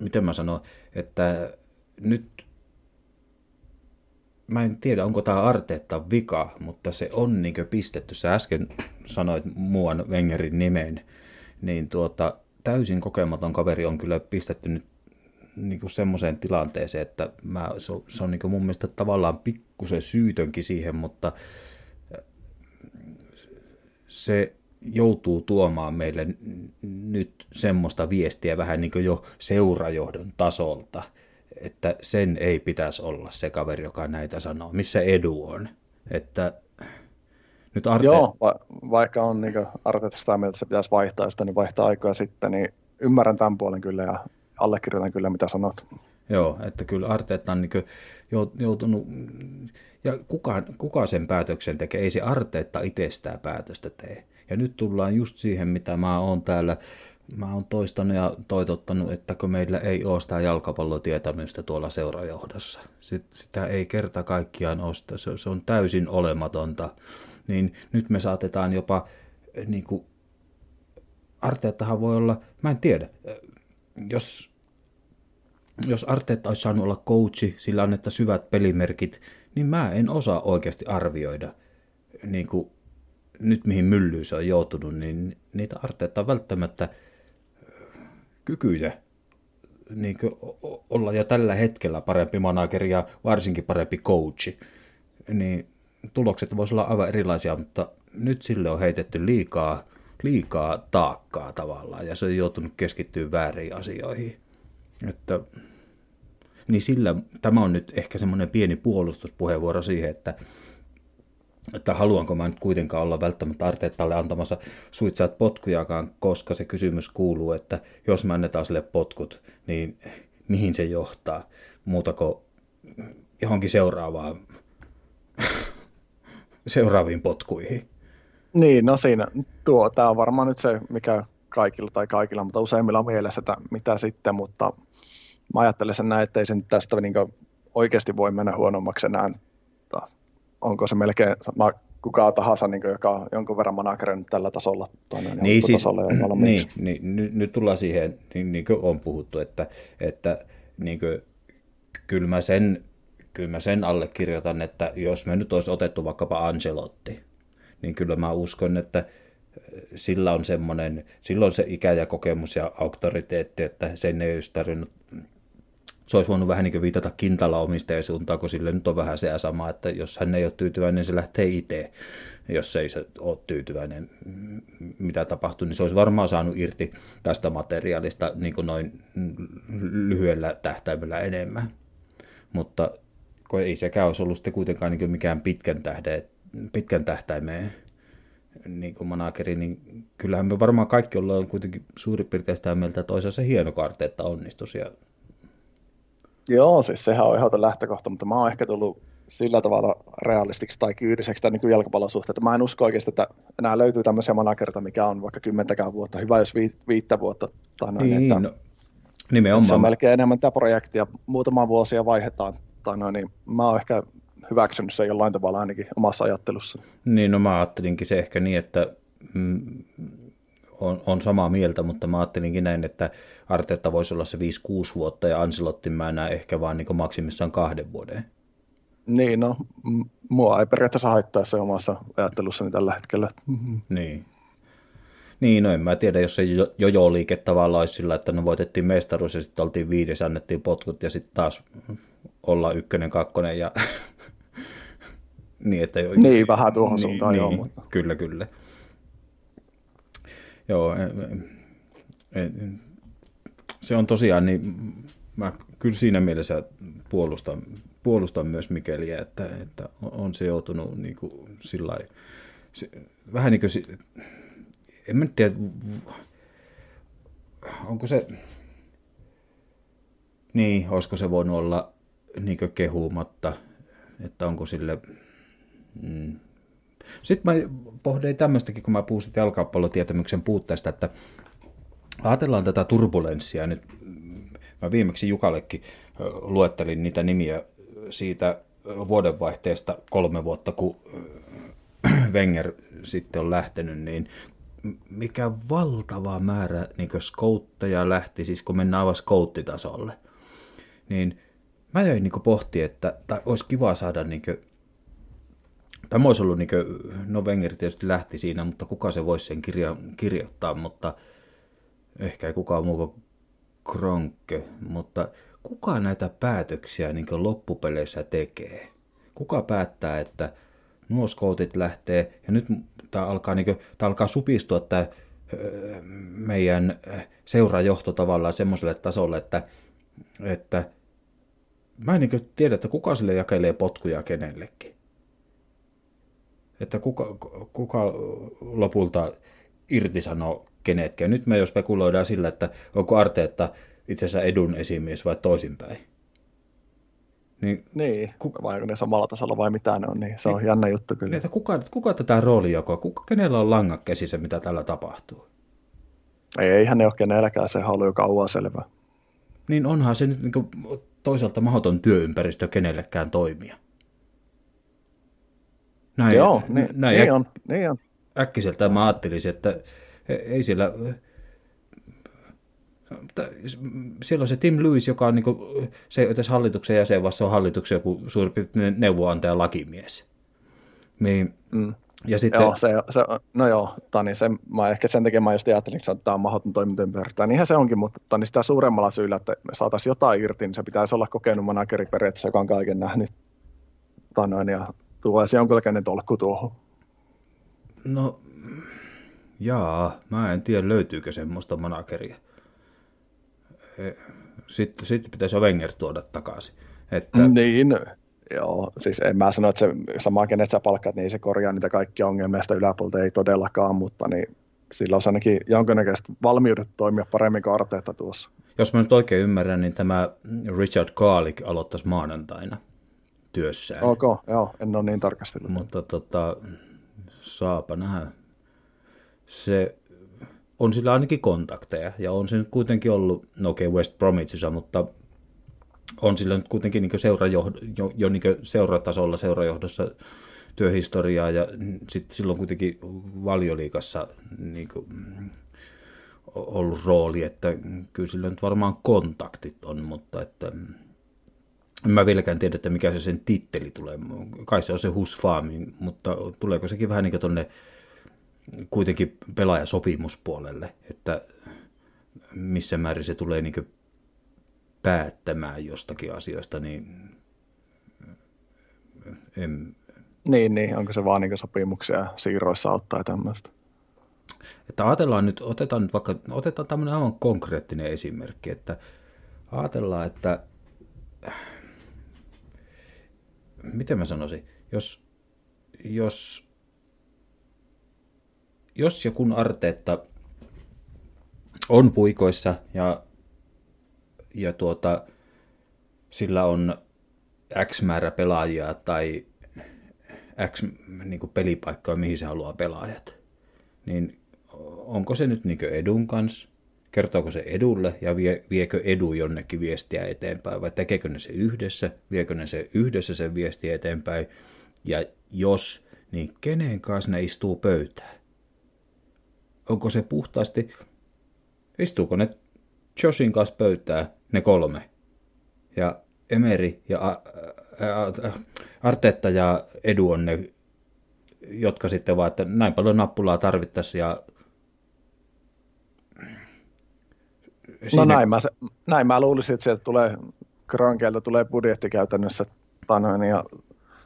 miten mä sanon, että nyt mä en tiedä, onko tämä Arteetta vika, mutta se on niin pistetty. Sä äsken sanoit muuan Wengerin nimen, niin tuota, täysin kokematon kaveri on kyllä pistetty nyt niin kuin semmoiseen tilanteeseen, että mä, se on, se on niin kuin mun mielestä tavallaan pikkusen syytönkin siihen, mutta äh, se joutuu tuomaan meille nyt semmoista viestiä vähän niin kuin jo seurajohdon tasolta, että sen ei pitäisi olla se kaveri, joka näitä sanoo. Missä edu on? Että nyt Arte... Joo, va- vaikka on niin Arteta sitä mieltä, että se pitäisi vaihtaa sitä, niin vaihtaa aikaa sitten, niin ymmärrän tämän puolen kyllä ja allekirjoitan kyllä mitä sanot. Joo, että kyllä Arteetta on niin joutunut, ja kuka, kuka sen päätöksen tekee, ei se Arteetta itsestään päätöstä tee. Ja nyt tullaan just siihen, mitä mä oon täällä, mä oon toistanut ja toitottanut, että kun meillä ei ole sitä jalkapallotietämystä tuolla seurajohdossa. Sitä ei kerta kaikkiaan osta, se, on täysin olematonta. Niin nyt me saatetaan jopa, niin kuin, Arteettahan voi olla, mä en tiedä, jos jos Arteetta olisi saanut olla coachi, sillä on että syvät pelimerkit, niin mä en osaa oikeasti arvioida niin kuin nyt mihin myllyyn se on joutunut, niin niitä Arteetta on välttämättä kykyjä niin olla jo tällä hetkellä parempi manageri ja varsinkin parempi coachi, niin tulokset voisivat olla aivan erilaisia, mutta nyt sille on heitetty liikaa, liikaa taakkaa tavallaan ja se on joutunut keskittyä väärin asioihin. Että niin sillä tämä on nyt ehkä semmoinen pieni puolustuspuheenvuoro siihen, että että haluanko mä nyt kuitenkaan olla välttämättä Arteettalle antamassa suitsaat potkujakaan, koska se kysymys kuuluu, että jos mä annetaan sille potkut, niin mihin se johtaa, muuta kuin johonkin seuraavaan, *laughs* seuraaviin potkuihin. Niin, no siinä, tuo, tämä on varmaan nyt se, mikä kaikilla tai kaikilla, mutta useimmilla on mielessä, että mitä sitten, mutta mä ajattelen sen näin, että ei se nyt tästä niin oikeasti voi mennä huonommaksi enää. Onko se melkein kuka tahansa, niin joka on jonkun verran managerannut tällä tasolla. Niin, niin, siis, niin, niin, nyt, nyt tullaan siihen, niin, niin kuin on puhuttu, että, että niin kuin, kyllä, mä sen, kyllä mä sen allekirjoitan, että jos me nyt olisi otettu vaikkapa Angelotti, niin kyllä mä uskon, että sillä on semmoinen, silloin se ikä ja kokemus ja auktoriteetti, että sen ei olisi tarvinnut se olisi voinut vähän niin viitata kintala omistajan suuntaan, kun sille nyt on vähän se sama, että jos hän ei ole tyytyväinen, niin se lähtee itse. Jos ei se ole tyytyväinen, mitä tapahtuu, niin se olisi varmaan saanut irti tästä materiaalista niin kuin noin lyhyellä tähtäimellä enemmän. Mutta kun ei sekään olisi ollut sitten kuitenkaan niin mikään pitkän, tähde, pitkän tähtäimeen niin kuin manageri, niin kyllähän me varmaan kaikki ollaan kuitenkin suurin piirtein sitä mieltä, että olisi se hieno että onnistus. Ja... Joo, siis sehän on ihan lähtökohta, mutta mä oon ehkä tullut sillä tavalla realistiksi tai kyydiseksi tämän jalkapallon suhteen, että mä en usko oikeasti, että enää löytyy tämmöisiä managerita, mikä on vaikka kymmentäkään vuotta, hyvä jos vi, viittä vuotta. Tai noin, niin, että no, nimenomaan. Se on melkein enemmän tämä projekti ja muutama vuosia vaihdetaan. Tai noin, niin mä oon ehkä hyväksynyt sen jollain tavalla ainakin omassa ajattelussa. Niin, no mä ajattelinkin se ehkä niin, että mm, on, on samaa mieltä, mutta mä ajattelinkin näin, että Arteetta voisi olla se 5-6 vuotta ja Anselotti mä näen ehkä vaan niin maksimissaan kahden vuoden. Niin, no mua ei periaatteessa haittaa se omassa ajattelussani tällä hetkellä. Mm-hmm. Niin. Niin, no en mä tiedä, jos se jojo-liike tavallaan olisi sillä, että no voitettiin mestaruus ja sitten oltiin viides, annettiin potkut ja sitten taas olla ykkönen, kakkonen ja *laughs* niin, että jo, niin, vähän tuohon niin, suuntaan, niin, joo. Mutta. Kyllä, kyllä. Joo, se on tosiaan, niin mä kyllä siinä mielessä puolustan, puolustan myös Mikeliä, että, että on se joutunut niin kuin sillä se, vähän niin kuin, en mä tiedä, onko se, niin, olisiko se voinut olla niin kehumatta, että onko sille Mm. Sitten mä pohdin tämmöistäkin, kun mä puhun jalkapallotietämyksen puutteesta, että ajatellaan tätä turbulenssia nyt. Mä viimeksi Jukallekin luettelin niitä nimiä siitä vuodenvaihteesta kolme vuotta, kun *clears throat* Wenger sitten on lähtenyt, niin mikä valtava määrä niin skoutteja lähti, siis kun mennään aivan skouttitasolle, niin mä jäin niin pohtia, että tai olisi kiva saada niin Tämä olisi ollut, niin kuin, no Wenger tietysti lähti siinä, mutta kuka se voisi sen kirja, kirjoittaa, mutta ehkä ei kukaan muu kuin Kronke, mutta kuka näitä päätöksiä niin loppupeleissä tekee? Kuka päättää, että nuo skoutit lähtee, ja nyt tämä alkaa, niin kuin, tämä alkaa supistua tämä meidän seurajohto tavallaan semmoiselle tasolle, että, että mä en niin tiedä, että kuka sille jakelee potkuja kenellekin että kuka, kuka lopulta irtisanoo kenetkään. Nyt me jo spekuloidaan sillä, että onko Arteetta itse asiassa edun esimies vai toisinpäin. Niin, niin ku... vai onko ne samalla tasolla vai mitä ne on, niin se on niin, jännä juttu kyllä. Niin, että kuka, kuka tätä roolijakoa, kuka, kenellä on langat käsissä, mitä tällä tapahtuu? Ei, eihän ne ole kenelläkään, se halu jo kauan selvä. Niin onhan se nyt niin toisaalta mahdoton työympäristö kenellekään toimia. Näin, Joo, niin, näin niin, on, niin on. Äkkiseltä mä ajattelisin, että ei siellä... Siellä on se Tim Lewis, joka on niin kuin, se ei hallituksen jäsen, vaan se on hallituksen joku suurin piirtein neuvoantaja lakimies. Niin, mm. Ja sitten... Joo, se, se, no joo, Tani, se, mä ehkä sen takia mä just ajattelin, että tämä on mahdoton toimintaympäristö. Niinhän se onkin, mutta Tani sitä suuremmalla syyllä, että me saataisiin jotain irti, niin se pitäisi olla kokenut manageri periaatteessa, joka on kaiken nähnyt. Tanoin, ja tulee se jonkinlainen tolkku tuohon. No, jaa, mä en tiedä löytyykö semmoista manageria. Sitten, sitten pitäisi Wenger tuoda takaisin. Että... Niin, joo. Siis en mä sano, että se sama kenet sä palkkaat, niin se korjaa niitä kaikkia ongelmia sitä yläpuolta ei todellakaan, mutta niin sillä on ainakin jonkinnäköiset valmiudet toimia paremmin kuin Arteetta tuossa. Jos mä nyt oikein ymmärrän, niin tämä Richard Garlick aloittaisi maanantaina työssään. Ok, joo, en ole niin tarkastellut. Mutta tota, saapa nähdä. Se on sillä ainakin kontakteja, ja on se nyt kuitenkin ollut, no okei okay, West Bromwichissa, mutta on sillä nyt kuitenkin niin seurajohdo, jo, jo niin seuratasolla seurajohdossa työhistoriaa, ja sitten silloin kuitenkin valioliikassa niin kuin, ollut rooli, että kyllä sillä nyt varmaan kontaktit on, mutta että mä vieläkään tiedä, että mikä se sen titteli tulee. Kai se on se Husfaamin, mutta tuleeko sekin vähän niin kuin tuonne kuitenkin pelaajasopimuspuolelle, että missä määrin se tulee niin päättämään jostakin asioista, niin en... Niin, niin, onko se vaan niin sopimuksia siirroissa auttaa ja tämmöistä? Että ajatellaan nyt, otetaan nyt vaikka, otetaan tämmöinen aivan konkreettinen esimerkki, että ajatellaan, että miten mä sanoisin, jos, jos, jos ja kun Arteetta on puikoissa ja, ja tuota, sillä on X määrä pelaajia tai X niin pelipaikkaa, mihin se haluaa pelaajat, niin onko se nyt niin edun kanssa, kertooko se edulle ja vie, viekö edu jonnekin viestiä eteenpäin vai tekeekö ne se yhdessä, viekö ne se yhdessä sen viesti eteenpäin ja jos, niin kenen kanssa ne istuu pöytään? Onko se puhtaasti, istuuko ne Joshin kanssa pöytään, ne kolme? Ja Emeri ja Artetta ja Edu on ne, jotka sitten vaan, että näin paljon nappulaa tarvittaisiin ja Siinä... No näin mä, näin mä luulisin, että sieltä tulee, Krankeelta tulee budjetti käytännössä panoin ja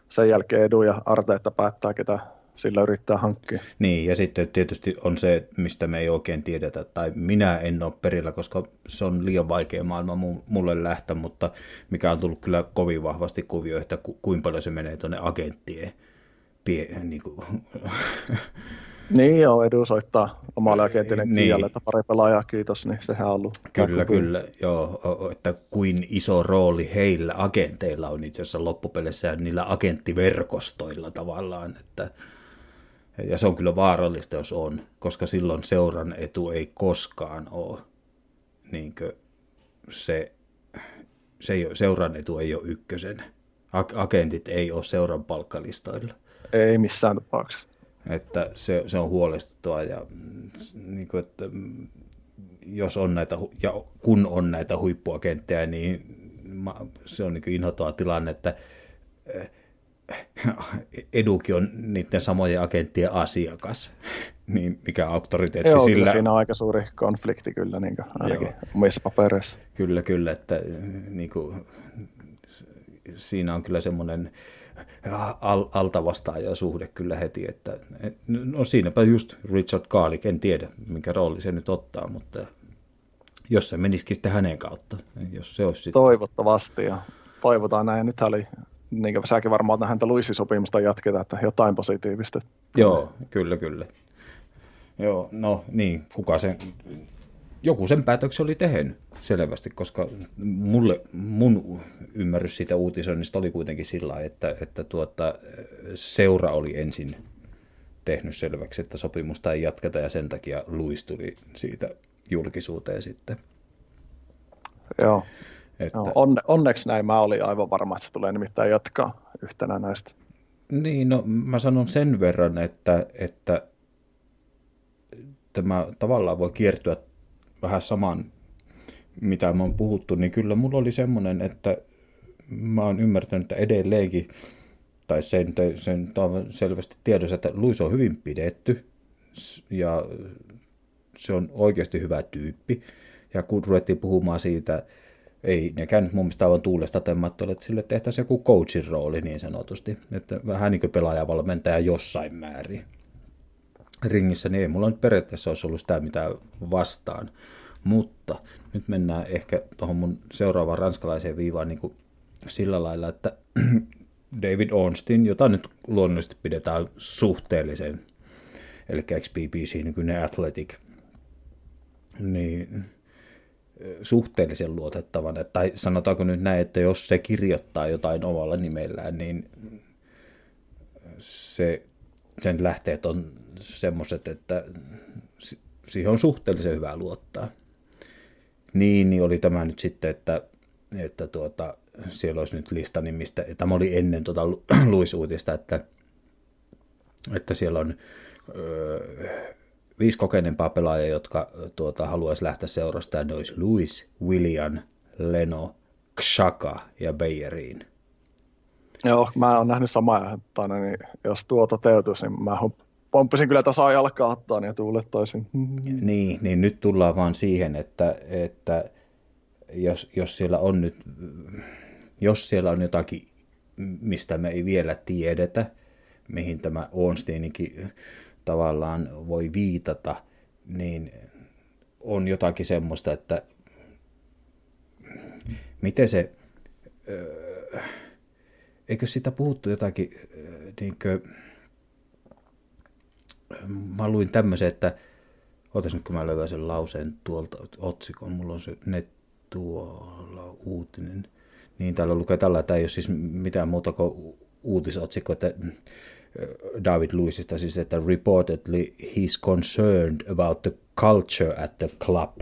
sen jälkeen Edu ja Arteetta päättää, ketä sillä yrittää hankkia. Niin, ja sitten tietysti on se, mistä me ei oikein tiedetä, tai minä en ole perillä, koska se on liian vaikea maailma mulle lähteä, mutta mikä on tullut kyllä kovin vahvasti kuvio, että ku, kuinka paljon se menee tuonne agenttien pie, niin kuin, *laughs* Niin joo, Edu soittaa omalle agentille niin. Kialle, että pari pelaajaa, kiitos, niin sehän on ollut. Kyllä, kyllä, joo, että kuin iso rooli heillä agenteilla on itse asiassa loppupeleissä ja niillä agenttiverkostoilla tavallaan, että ja se on kyllä vaarallista, jos on, koska silloin seuran etu ei koskaan ole niin se, se ei, seuran etu ei ole ykkösen. Agentit ei ole seuran palkkalistoilla. Ei missään tapauksessa. Että se, se on huolestuttavaa ja niin kuin, että jos on näitä, ja kun on näitä huippuagenttejä, niin se on niin inhottava tilanne, että eh, Edukin on niiden samojen agenttien asiakas, *laughs* niin mikä auktoriteetti Joo, sillä... siinä on aika suuri konflikti kyllä, niin kuin, ainakin Joo. omissa papereissa. Kyllä, kyllä, että niin kuin, siinä on kyllä semmoinen al, altavastaaja suhde kyllä heti, että no siinäpä just Richard Garlick, en tiedä minkä rooli se nyt ottaa, mutta jos se menisikin sitten hänen kautta, jos se olisi sitten... Toivottavasti ja toivotaan näin. Nyt oli, niin kuin säkin varmaan häntä Luissi-sopimusta jatketaan, että jotain positiivista. Joo, kyllä, kyllä. Joo, no niin, kuka sen joku sen päätöksen oli tehnyt selvästi, koska mulle, mun ymmärrys siitä uutisoinnista oli kuitenkin sillä että, että tuota, seura oli ensin tehnyt selväksi, että sopimusta ei jatketa ja sen takia Luis tuli siitä julkisuuteen sitten. Joo. Että... No, onne, onneksi näin mä olin aivan varma, että se tulee nimittäin jatkaa yhtenä näistä. Niin, no mä sanon sen verran, että, että tämä tavallaan voi kiertyä vähän saman, mitä me on puhuttu, niin kyllä mulla oli semmoinen, että mä oon ymmärtänyt, että edelleenkin, tai sen, sen on selvästi tiedossa, että Luis on hyvin pidetty, ja se on oikeasti hyvä tyyppi. Ja kun ruvettiin puhumaan siitä, ei nekään nyt mun mielestä aivan tuulesta temmattu, että sille tehtäisiin joku coachin rooli niin sanotusti, että vähän niin kuin pelaajavalmentaja jossain määrin ringissä, niin ei mulla nyt periaatteessa olisi ollut sitä mitä vastaan. Mutta nyt mennään ehkä tuohon mun seuraavaan ranskalaiseen viivaan niin kuin sillä lailla, että *clears throat* David Ornstein, jota nyt luonnollisesti pidetään suhteellisen, eli XBBC, nykyinen Athletic, niin suhteellisen luotettavan, tai sanotaanko nyt näin, että jos se kirjoittaa jotain omalla nimellään, niin se, sen lähteet on semmoiset, että siihen on suhteellisen hyvä luottaa. Niin, niin oli tämä nyt sitten, että, että tuota, siellä olisi nyt lista nimistä, tämä oli ennen tuota *clears throat* Luis-uutista, että, että siellä on öö, viisi kokeneempaa pelaajaa, jotka tuota, haluaisi lähteä seurasta, ne olisi Louis, William, Leno, Xhaka ja Beyeriin. Joo, mä oon nähnyt samaa, että niin jos tuo toteutuisi, niin mä pomppisin kyllä tasa jalkaa ottaan ja tuulettaisin. Niin, niin nyt tullaan vaan siihen, että, että jos, jos siellä on nyt, jos siellä on jotakin, mistä me ei vielä tiedetä, mihin tämä Ornsteininkin tavallaan voi viitata, niin on jotakin semmoista, että miten se, eikö sitä puhuttu jotakin, niin kuin, mä luin tämmöisen, että otas nyt kun mä löydän sen lauseen tuolta otsikon, mulla on se net tuolla uutinen, niin täällä lukee tällä, että ei ole siis mitään muuta kuin uutisotsikko, että David Lewisista siis, että reportedly he's concerned about the culture at the club.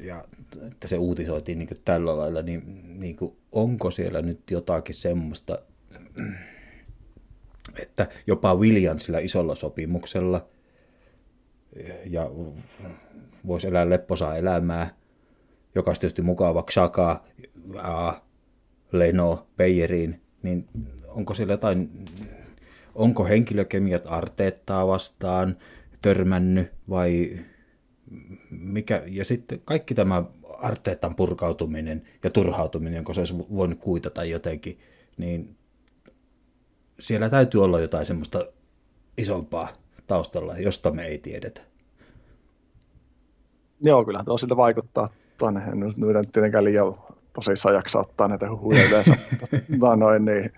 Ja että se uutisoitiin niin tällä lailla, niin, niin kuin, onko siellä nyt jotakin semmoista, että jopa Williamsilla isolla sopimuksella ja voisi elää lepposaa elämää, joka olisi tietysti mukava Xhaka, Leno, Beyerin, niin onko siellä jotain, onko henkilökemiat Arteettaa vastaan törmännyt vai mikä, ja sitten kaikki tämä Arteetan purkautuminen ja turhautuminen, jonka se olisi voinut kuitata jotenkin, niin siellä täytyy olla jotain semmoista isompaa taustalla, josta me ei tiedetä. Joo, kyllä tuo siltä vaikuttaa. Tuonne en nyt tietenkään liian tosissaan jaksa ottaa näitä huhuja yleensä. *laughs* noin, niin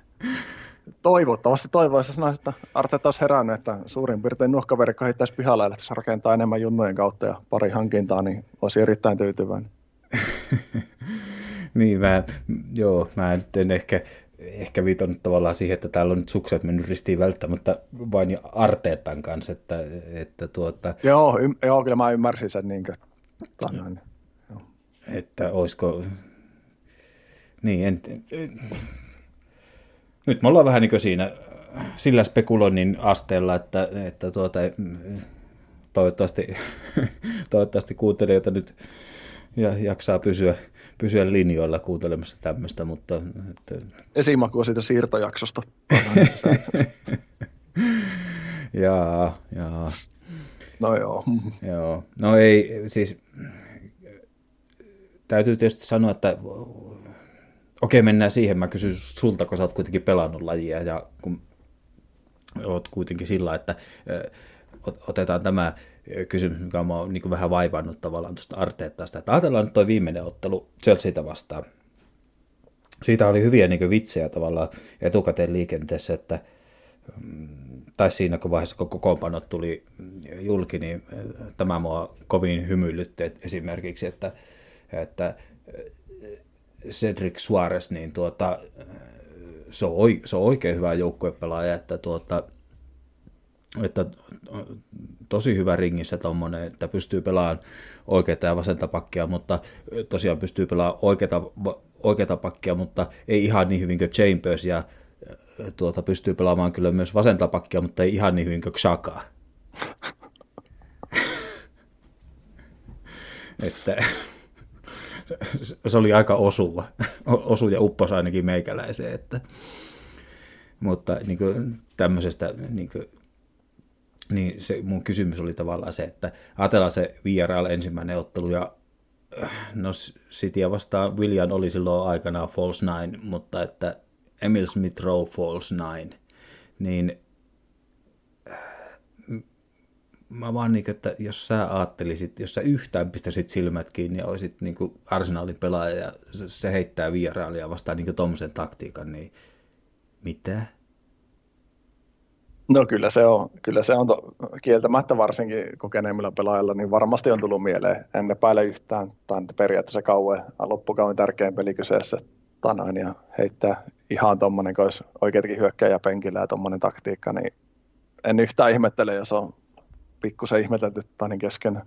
Toivottavasti toivoisi sanoa, että Arteta olisi herännyt, että suurin piirtein nuohkaverikko heittäisi pihalle että se rakentaa enemmän junnojen kautta ja pari hankintaa, niin olisi erittäin tyytyväinen. *laughs* niin, mä, joo, mä nyt en ehkä, ehkä viitonnut tavallaan siihen, että täällä on nyt sukset mennyt ristiin välttämättä vain Arteetan kanssa, että, että tuota... Joo, y- joo, kyllä mä ymmärsin sen niin kuin, tämän, joo. että olisiko... Niin, en, nyt me ollaan vähän niin siinä sillä spekuloinnin asteella, että, että tuota, toivottavasti, toivottavasti kuuntelijoita nyt ja jaksaa pysyä, pysyä linjoilla kuuntelemassa tämmöistä, mutta... Että... Esimakua siitä siirtojaksosta. *laughs* jaa, jaa. No joo. joo. No ei, siis täytyy tietysti sanoa, että Okei, mennään siihen. Mä kysyn sulta, kun sä oot kuitenkin pelannut lajia ja kun oot kuitenkin sillä, että otetaan tämä kysymys, mikä on niin vähän vaivannut tavallaan tuosta Arteettaista. Että ajatellaan nyt toi viimeinen ottelu Chelseaitä vastaan. Siitä oli hyviä niin vitsejä tavallaan etukäteen liikenteessä, että mm, tai siinä kun vaiheessa kun kokoonpanot tuli julki, niin tämä mua kovin hymyilytti esimerkiksi, että, että Cedric Suarez, niin tuota, se, on, se on oikein hyvä joukkuepelaaja, että, tuota, että tosi hyvä ringissä tommonen, että pystyy pelaamaan oikeita ja vasenta pakkia, mutta tosiaan pystyy pelaamaan oikeita, oikeita pakkia, mutta ei ihan niin hyvin kuin Chambers ja tuota, pystyy pelaamaan kyllä myös vasenta pakkia, mutta ei ihan niin hyvin kuin Xhaka. *laughs* että se oli aika osuva, *laughs* osu ja uppos ainakin meikäläiseen, että, mutta niin kuin tämmöisestä, niin, kuin, niin se mun kysymys oli tavallaan se, että ajatellaan se VRL ensimmäinen ottelu ja no Cityä vastaan William oli silloin aikana False Nine, mutta että Emil Smith Rowe False Nine, niin mä vaan niin, että jos sä ajattelisit, jos sä yhtään pistäisit silmät kiinni ja olisit niin kuin arsenaalin pelaaja ja se heittää vierailijaa vastaan niin tuommoisen taktiikan, niin mitä? No kyllä se on, kyllä se on to, kieltämättä varsinkin kokeneemmilla pelaajilla, niin varmasti on tullut mieleen. En epäile yhtään, tai periaatteessa kauan loppukauden tärkein peli kyseessä tanoin, ja heittää ihan tuommoinen, kun olisi oikeakin hyökkäjä penkillä ja tuommoinen taktiikka, niin en yhtään ihmettele, jos on pikkusen ihmetelty niin kesken.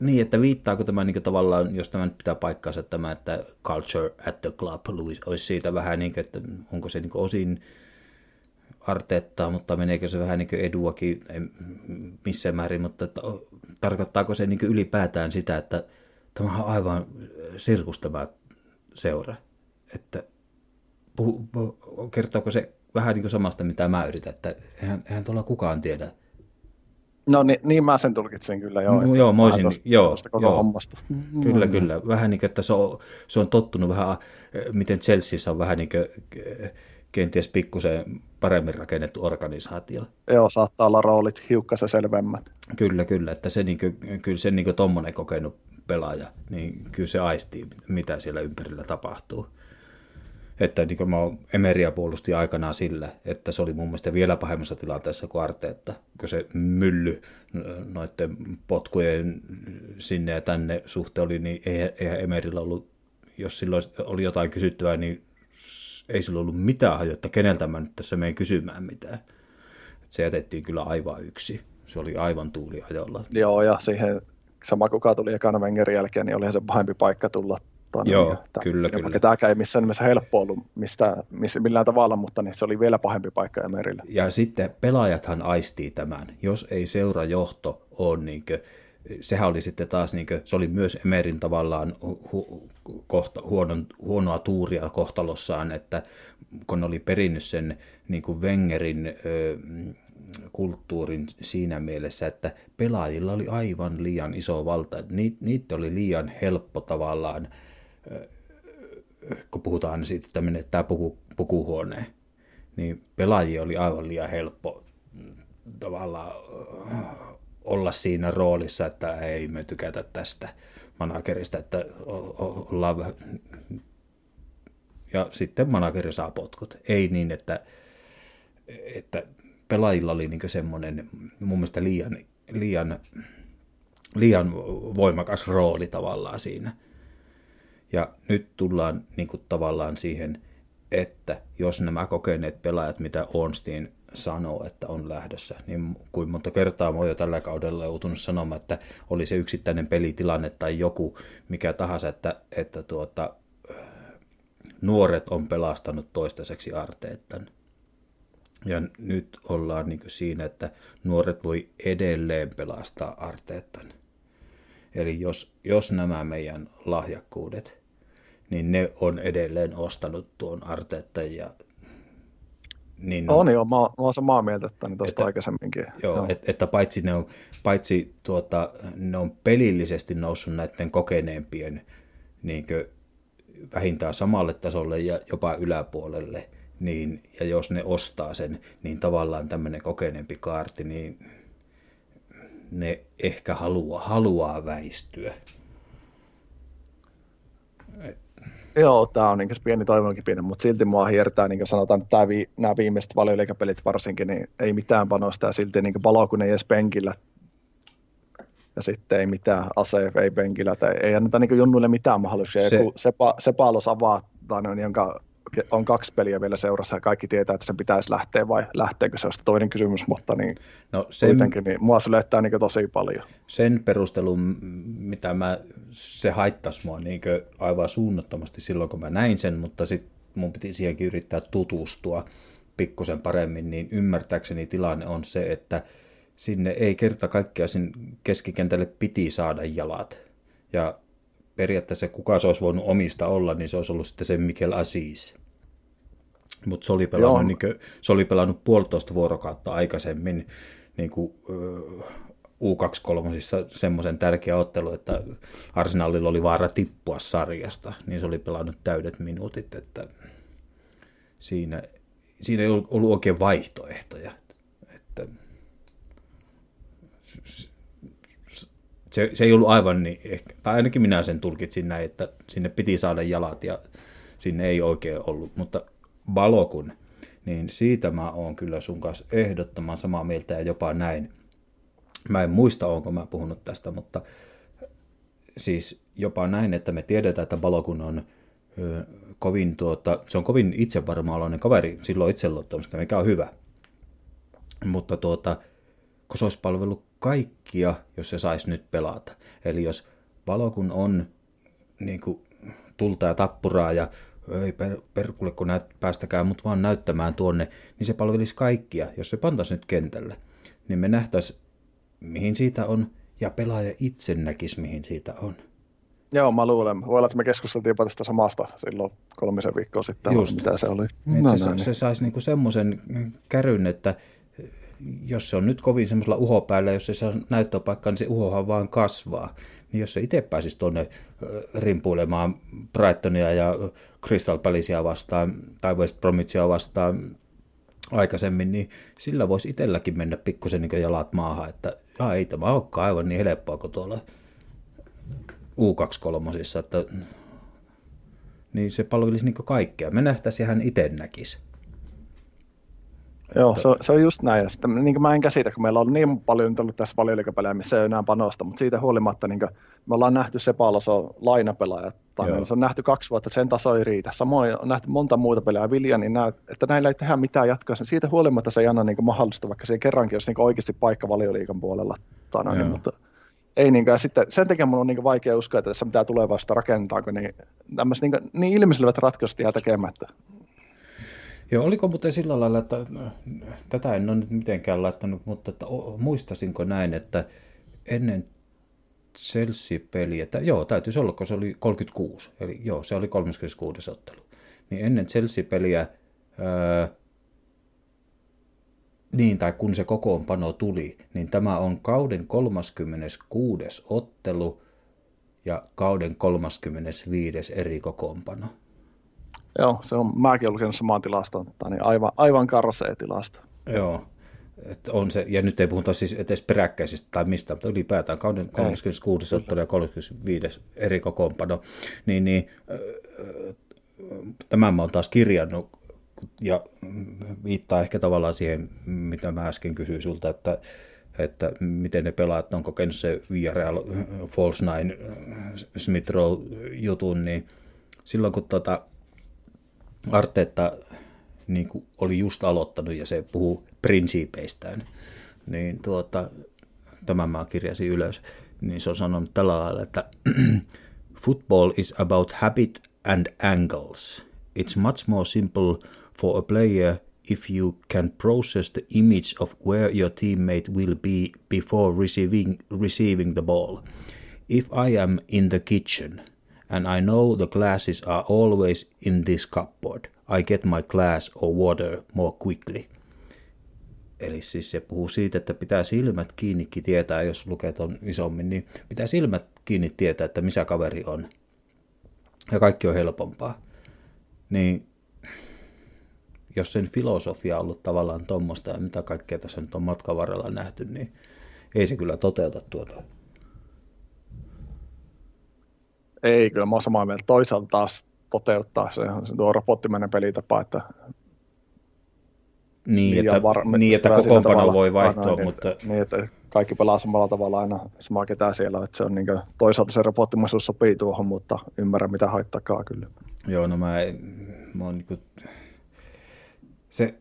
Niin, että viittaako tämä niin tavallaan, jos tämä nyt pitää paikkaansa tämä, että culture at the club olisi siitä vähän niin kuin, että onko se niin osin Arteettaa, mutta meneekö se vähän niin kuin eduakin missä määrin, mutta että, tarkoittaako se niin ylipäätään sitä, että tämä on aivan sirkus tämä seura, että puhu, puhu, kertooko se vähän niin kuin samasta, mitä mä yritän, että eihän, eihän tuolla kukaan tiedä. No niin, niin mä sen tulkitsin kyllä, joo. No, joo, moisin, tosta, joo, tosta koko joo. hommasta. Kyllä, mm. kyllä. Vähän niin kuin, että se on, se on tottunut vähän, miten Chelseassa on vähän niin kuin, kenties pikkusen paremmin rakennettu organisaatio. Joo, saattaa olla roolit hiukkasen selvemmät. Kyllä, kyllä. Että se, niin kuin, kyllä se niin tuommoinen kokenut pelaaja, niin kyllä se aistii, mitä siellä ympärillä tapahtuu. Että niin kuin mä Emeria puolusti aikanaan sillä, että se oli mun mielestä vielä pahemmassa tilanteessa kuin Arteetta, kun se mylly noiden potkujen sinne ja tänne suhteen oli, niin eihän Emerillä ollut, jos silloin oli jotain kysyttävää, niin ei sillä ollut mitään hajotta, keneltä mä nyt tässä menen kysymään mitään. Et se jätettiin kyllä aivan yksi. Se oli aivan tuuliajolla. Joo, ja siihen sama kuka tuli ekana Wengerin jälkeen, niin olihan se pahempi paikka tulla tuonne. Joo, niin, että, kyllä, kyllä. Tämäkään ei missään nimessä helppo ollut mistä, missä, millään tavalla, mutta niin se oli vielä pahempi paikka Emerillä. Ja sitten pelaajathan aistii tämän. Jos ei seurajohto ole niin kuin, sehän oli sitten taas, niin kuin, se oli myös Emerin tavallaan hu, kohta, huonon, huonoa tuuria kohtalossaan, että kun oli perinnyt sen niin kuin Wengerin ö, kulttuurin siinä mielessä, että pelaajilla oli aivan liian iso valta, että niitä oli liian helppo tavallaan, kun puhutaan siitä, että menettää puku, pukuhuoneen, niin pelaajia oli aivan liian helppo tavallaan olla siinä roolissa, että ei me tykätä tästä managerista, että ollaan ja sitten manageri saa potkut. Ei niin, että, että pelaajilla oli niin semmoinen mun mielestä liian, liian, liian voimakas rooli tavallaan siinä. Ja nyt tullaan niin tavallaan siihen, että jos nämä kokeneet pelaajat, mitä Ornstein sanoo, että on lähdössä, niin kuin monta kertaa mä oon jo tällä kaudella joutunut sanomaan, että oli se yksittäinen pelitilanne tai joku mikä tahansa, että, että tuota, nuoret on pelastanut toistaiseksi Arteetan. Ja nyt ollaan niin siinä, että nuoret voi edelleen pelastaa Arteetan. Eli jos, jos nämä meidän lahjakkuudet, niin ne on edelleen ostanut tuon Arteetan ja niin on, on joo, mä, mä oon samaa mieltä että niin tuosta aikaisemminkin. Joo, joo. Et, että paitsi, ne on, paitsi tuota, ne on pelillisesti noussut näiden kokeneempien niin vähintään samalle tasolle ja jopa yläpuolelle, niin, ja jos ne ostaa sen, niin tavallaan tämmöinen kokeneempi kaarti, niin ne ehkä haluaa, haluaa väistyä. Et. Joo, tämä on niin pieni toivonkin pieni, mutta silti mua hiertää, niin kuin sanotaan, että tämä vi, nämä viimeiset valioliikapelit varsinkin, niin ei mitään panosta ja silti niin valo, kun ei edes penkillä. Ja sitten ei mitään ase, ei penkillä, tai ei anneta niin junnuille mitään mahdollisuuksia. Se, se, se paalos avaa, tai noin, jonka on kaksi peliä vielä seurassa ja kaikki tietää, että sen pitäisi lähteä vai lähteekö se on toinen kysymys, mutta niin no sen, kuitenkin niin mua se löytää niin tosi paljon. Sen perustelun, mitä mä, se haittaisi mua niin aivan suunnattomasti silloin, kun mä näin sen, mutta sitten mun piti siihenkin yrittää tutustua pikkusen paremmin, niin ymmärtääkseni tilanne on se, että sinne ei kerta kaikkiaan sinne keskikentälle piti saada jalat. Ja periaatteessa kuka se olisi voinut omista olla, niin se olisi ollut sitten se Mikel Aziz. Mutta se, oli pelannut, niin kuin, se oli pelannut puolitoista vuorokautta aikaisemmin niin kuin, U23 semmoisen tärkeä ottelu, että Arsenalilla oli vaara tippua sarjasta, niin se oli pelannut täydet minuutit, että siinä, siinä ei ollut oikein vaihtoehtoja. Että se, se ei ollut aivan niin, ehkä, tai ainakin minä sen tulkitsin näin, että sinne piti saada jalat ja sinne ei oikein ollut, mutta Balokun, niin siitä mä oon kyllä sun kanssa ehdottoman samaa mieltä ja jopa näin. Mä en muista, onko mä puhunut tästä, mutta siis jopa näin, että me tiedetään, että Balokun on ö, kovin, tuota, se on kovin itsevarma kaveri, silloin itseluottamusta, mikä on hyvä. Mutta tuota, kun se olisi palvellut kaikkia, jos se saisi nyt pelata. Eli jos Balokun on niin kuin, tulta ja tappuraa ja ei per, perkulle, kun näet, päästäkää mut vaan näyttämään tuonne, niin se palvelisi kaikkia. Jos se pantaisi nyt kentälle, niin me nähtäisi, mihin siitä on, ja pelaaja itse näkisi, mihin siitä on. Joo, mä luulen. Voi olla, että me keskusteltiin jopa tästä samasta silloin kolmisen viikkoa sitten, Just. mitä se oli. Niin, no, se, no, niin. se saisi niinku semmoisen käryn, että jos se on nyt kovin semmoisella uho päällä, jos se saa näyttöpaikkaa, niin se uhohan vaan kasvaa. Niin jos se itse pääsisi tuonne rimpuilemaan Brightonia ja Crystal Palacea vastaan tai West Bromwichia vastaan aikaisemmin, niin sillä voisi itselläkin mennä pikkusen niin jalat maahan, että ja ei tämä olekaan aivan niin helppoa kuin tuolla U23, että niin se palvelisi niin kaikkea. Me nähtäisiin hän itse näkisi. Joo, se, se on just näin. Ja sitten, niin mä en käsitä, kun meillä on niin paljon nyt ollut tässä valioliikapelejä, missä ei enää panosta, mutta siitä huolimatta niin me ollaan nähty Sepaloso lainapelaaja, tai meillä se on nähty kaksi vuotta, että sen taso ei riitä. Samoin on nähty monta muuta peliä, Vilja, niin näet, että näillä ei tehdä mitään jatkoa. Siitä huolimatta se ei anna niin mahdollista, vaikka se kerrankin olisi niin oikeasti paikka valioliikan puolella. Tai noin, mutta ei niin, ja sitten sen takia mun on niin vaikea uskoa, että tässä pitää tulevaisuutta rakentaa, kun niin, niin, niin ilmiselvät ratkaisut jää tekemättä. Joo, oliko muuten sillä lailla, että tätä en ole nyt mitenkään laittanut, mutta että muistasinko näin, että ennen Chelsea-peliä, että joo, täytyisi olla, kun se oli 36, eli joo, se oli 36. ottelu. Niin ennen Chelsea-peliä, ää, niin, tai kun se kokoonpano tuli, niin tämä on kauden 36. ottelu ja kauden 35. eri kokoonpano. Joo, se on, mäkin olen lukenut samaan tilastoon, niin aivan, aivan karsea tilasto. Joo, että on se, ja nyt ei puhuta siis edes peräkkäisistä tai mistä, mutta ylipäätään kauden 36. ottelu ja 35. eri kokoonpano, niin, niin tämän mä oon taas kirjannut, ja viittaa ehkä tavallaan siihen, mitä mä äsken kysyin sulta, että, että miten ne pelaat, on kokenut se Villarreal False Nine Smith Rowe jutun, niin silloin kun tota, Arteetta niin kuin oli just aloittanut ja se puhuu prinsiipeistään, niin tuota, tämän mä kirjasin ylös, niin se on sanonut tällä lailla, että *clears throat* football is about habit and angles. It's much more simple for a player if you can process the image of where your teammate will be before receiving, receiving the ball. If I am in the kitchen – and I know the glasses are always in this cupboard. I get my glass or water more quickly. Eli siis se puhuu siitä, että pitää silmät kiinnikin tietää, jos lukee on isommin, niin pitää silmät kiinni tietää, että missä kaveri on. Ja kaikki on helpompaa. Niin jos sen filosofia on ollut tavallaan tuommoista ja mitä kaikkea tässä nyt on matkan varrella nähty, niin ei se kyllä toteuta tuota ei, kyllä mä oon samaa mieltä. Toisaalta taas toteuttaa se, se tuo robottimäinen pelitapa, että niin, että, var, niin, että kokoonpano voi vaihtua, noin, mutta... Että, niin, että kaikki pelaa samalla tavalla aina sama ketään siellä, että se on niin kuin, toisaalta se robottimaisuus sopii tuohon, mutta ymmärrän mitä haittakaa kyllä. Joo, no mä, mä oon niin kuin, se,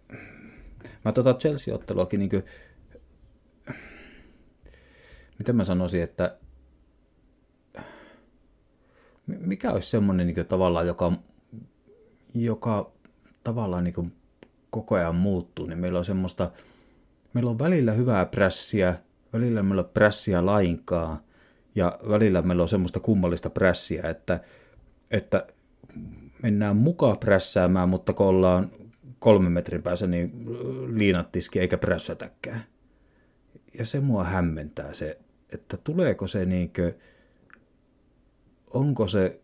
mä tota Chelsea-otteluakin niin kuin, miten mä sanoisin, että mikä olisi semmoinen niin tavallaan, joka, joka tavallaan niin kuin koko ajan muuttuu, niin meillä on semmoista, meillä on välillä hyvää prässiä, välillä meillä on prässiä lainkaan, ja välillä meillä on semmoista kummallista prässiä, että, että mennään mukaan prässäämään, mutta kun ollaan kolmen metrin päässä, niin liinat tiski eikä prässätäkään. Ja se mua hämmentää se, että tuleeko se niinkö, onko se,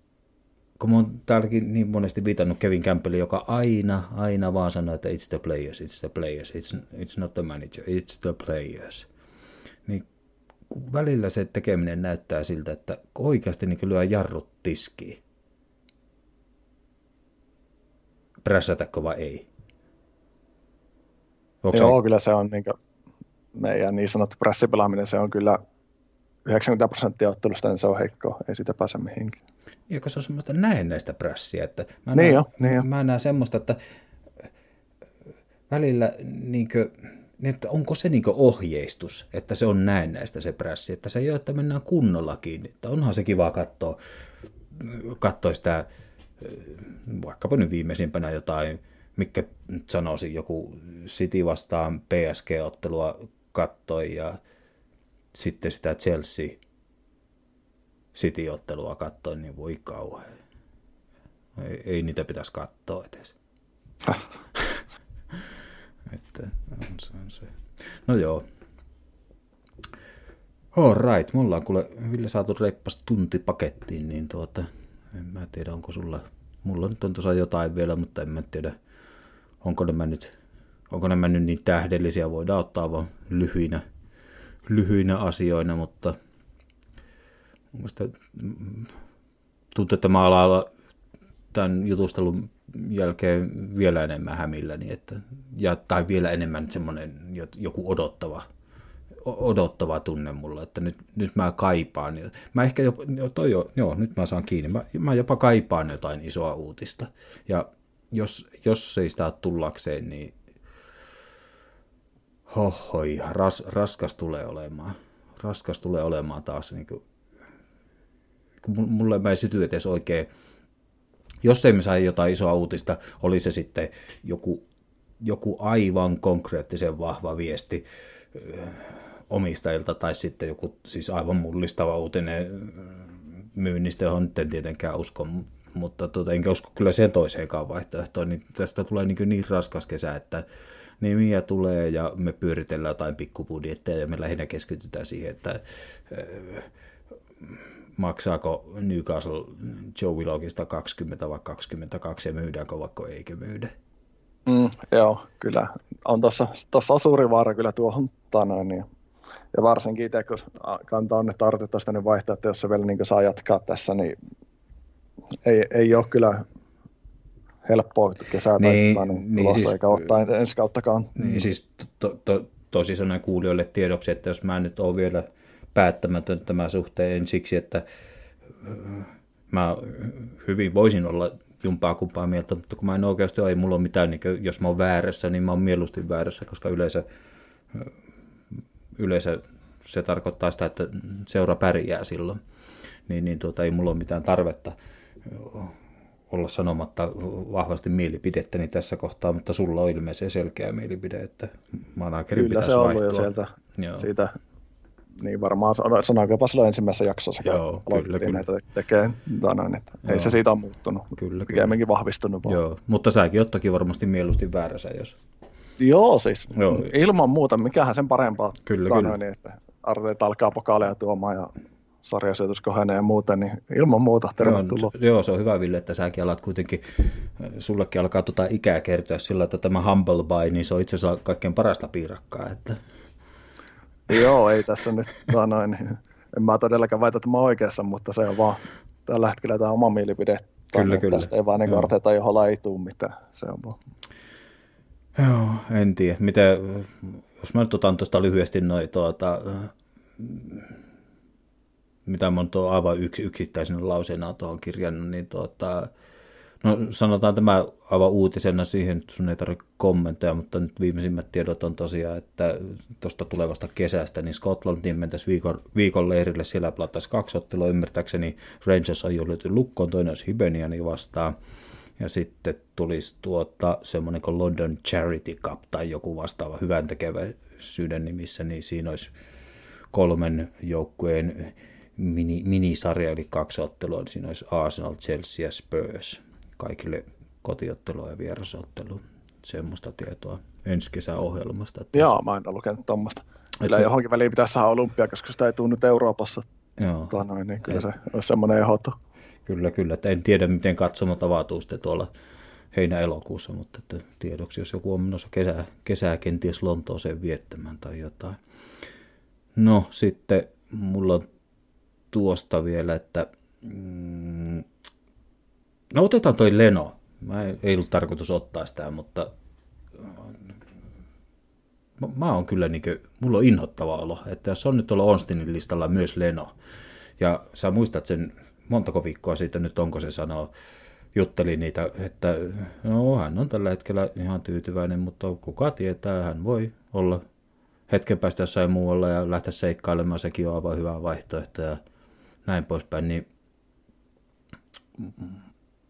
kun mä oon täälläkin niin monesti viitannut Kevin Campbellin, joka aina, aina vaan sanoo, että it's the players, it's the players, it's, it's not the manager, it's the players. Niin välillä se tekeminen näyttää siltä, että oikeasti niin lyö jarrut tiskiin. Prässätäkö vai ei? Onko Joo, se... kyllä se on niin meidän niin sanottu pressipelaaminen, se on kyllä 90 prosenttia ottelusta, niin se on heikko, ei sitä pääse mihinkään. Ja se on semmoista näennäistä prässiä, että mä niin näen, jo, niin jo. mä näen semmoista, että välillä niin kuin, niin että onko se niin ohjeistus, että se on näennäistä se prässi, että se ei ole, että mennään kunnolla kiinni, että onhan se kiva katsoa, katsoa sitä, vaikkapa nyt viimeisimpänä jotain, mikä nyt sanoisin, joku City vastaan PSG-ottelua kattoi ja sitten sitä Chelsea City-ottelua katsoin, niin voi kauhean. Ei, ei niitä pitäisi katsoa edes. *laughs* että on se, on se. No joo. All right, mulla on kuule Ville saatu reippas tunti pakettiin, niin tuota, en mä tiedä onko sulla, mulla nyt on tuossa jotain vielä, mutta en mä tiedä, onko nämä nyt, onko nämä nyt niin tähdellisiä, voidaan ottaa vaan lyhyinä, lyhyinä asioina, mutta Mielestäni tuntuu, että mä alan tämän jutustelun jälkeen vielä enemmän hämilläni, että, ja, tai vielä enemmän semmoinen joku odottava, odottava tunne mulla, että nyt, nyt mä kaipaan. Mä ehkä jopa, toi jo, joo, nyt mä saan kiinni, mä, mä jopa kaipaan jotain isoa uutista. Ja jos, jos ei sitä tullakseen, niin hohoi, ras, raskas tulee olemaan. Raskas tulee olemaan taas niin kuin mulle mä ei syty edes oikein, jos ei me saa jotain isoa uutista, oli se sitten joku, joku aivan konkreettisen vahva viesti omistajilta tai sitten joku siis aivan mullistava uutinen myynnistä, johon nyt en tietenkään usko, mutta tuota, enkä usko kyllä sen toiseenkaan vaihtoehtoon, niin tästä tulee niin, niin raskas kesä, että nimiä tulee ja me pyöritellään jotain pikkubudjetteja ja me lähinnä keskitytään siihen, että maksaako Newcastle Joe Willogista 20 vai 22 ja myydäänkö vaikka eikö myydä. Mm, joo, kyllä. On tuossa, tuossa on suuri vaara kyllä tuohon tanoin. Niin. Ja varsinkin itse, kun kantaa tartetta sitä niin vaihtaa, että jos se vielä niin saa jatkaa tässä, niin ei, ei ole kyllä helppoa kesää niin, tai niin, niin siis, eikä ottaa ensi kauttakaan. Niin siis to, to, tosi sanoen kuulijoille tiedoksi, että jos mä nyt ole vielä – päättämätön tämä suhteen siksi, että äh, mä hyvin voisin olla jumpaa kumpaa mieltä, mutta kun mä en oikeasti ole, ei mulla ole mitään, niin jos mä oon väärässä, niin mä oon mieluusti väärässä, koska yleensä, äh, yleensä se tarkoittaa sitä, että seura pärjää silloin. Niin, niin tuota, ei mulla ole mitään tarvetta olla sanomatta vahvasti mielipidettäni tässä kohtaa, mutta sulla on ilmeisesti selkeä mielipide, että managerin Kyllä pitäisi se on vaihtua. jo sieltä, Joo. siitä niin varmaan sanoinko silloin ensimmäisessä jaksossa, Joo, kyllä, kyllä. näitä tekemään, noin, että ei se siitä ole muuttunut, kyllä, kyllä. vahvistunut. Vaan. Joo, mutta säkin oot toki varmasti mieluusti väärässä, jos... Joo, siis Joo. ilman muuta, mikähän sen parempaa. Kyllä, kyllä. Noin, että Arteet alkaa pokaaleja tuomaan ja sarjasijoitus kohenee ja muuten, niin ilman muuta tervetuloa. Joo, joo, se on hyvä Ville, että säkin alat kuitenkin, sullekin alkaa tuota ikää kertoa sillä, että tämä Humble Buy, niin se on itse asiassa kaikkein parasta piirakkaa, että Joo, ei tässä nyt, tota noin, en mä todellakaan väitä, että mä oikeassa, mutta se on vaan tällä hetkellä tämä oma mielipide. Kyllä, kyllä. Tästä ei vaan niin Arteeta, johon ei tule mitään. Se on vaan. Joo, en tiedä. Miten, jos mä nyt otan tuosta lyhyesti noin, tuota, mitä mä oon aivan yksi, yksittäisenä lauseena tuohon kirjannut, niin tuota, No sanotaan tämä aivan uutisena siihen, että sun ei tarvitse kommentteja, mutta nyt viimeisimmät tiedot on tosiaan, että tuosta tulevasta kesästä, niin Scotlandin mentäisi viikon, viikon leirille, siellä pelattaisi kaksi ottelua, ymmärtääkseni Rangers on jo löyty lukkoon, toinen olisi Hibeniani vastaan, ja sitten tulisi tuota, semmoinen kuin London Charity Cup tai joku vastaava hyvän tekeväisyyden nimissä, niin siinä olisi kolmen joukkueen mini, minisarja, eli kaksi ottelua, niin siinä olisi Arsenal, Chelsea ja Spurs kaikille kotiottelua ja vierasottelua. Semmoista tietoa ensi kesän ohjelmasta. Että Joo, mä en ole lukenut tuommoista. Kyllä että... johonkin väliin pitäisi saada olympia, koska sitä ei tule nyt Euroopassa. Joo. Tota noin, niin kyllä et... se olisi semmoinen ehdoton. Kyllä, kyllä. Että en tiedä, miten katsomot avautuu sitten tuolla heinä-elokuussa, mutta että tiedoksi, jos joku on menossa kesää, kesää kenties Lontooseen viettämään tai jotain. No sitten mulla on tuosta vielä, että mm, no otetaan toi Leno. Mä ei, ei ollut tarkoitus ottaa sitä, mutta mä, mä oon kyllä niin kuin, mulla on inhottava olo, että jos on nyt tuolla Onstinin listalla myös Leno, ja sä muistat sen montako viikkoa siitä nyt, onko se sanoo, jutteli niitä, että no hän on tällä hetkellä ihan tyytyväinen, mutta kuka tietää, hän voi olla hetken päästä jossain muualla ja lähteä seikkailemaan, sekin on aivan hyvä vaihtoehto ja näin poispäin, niin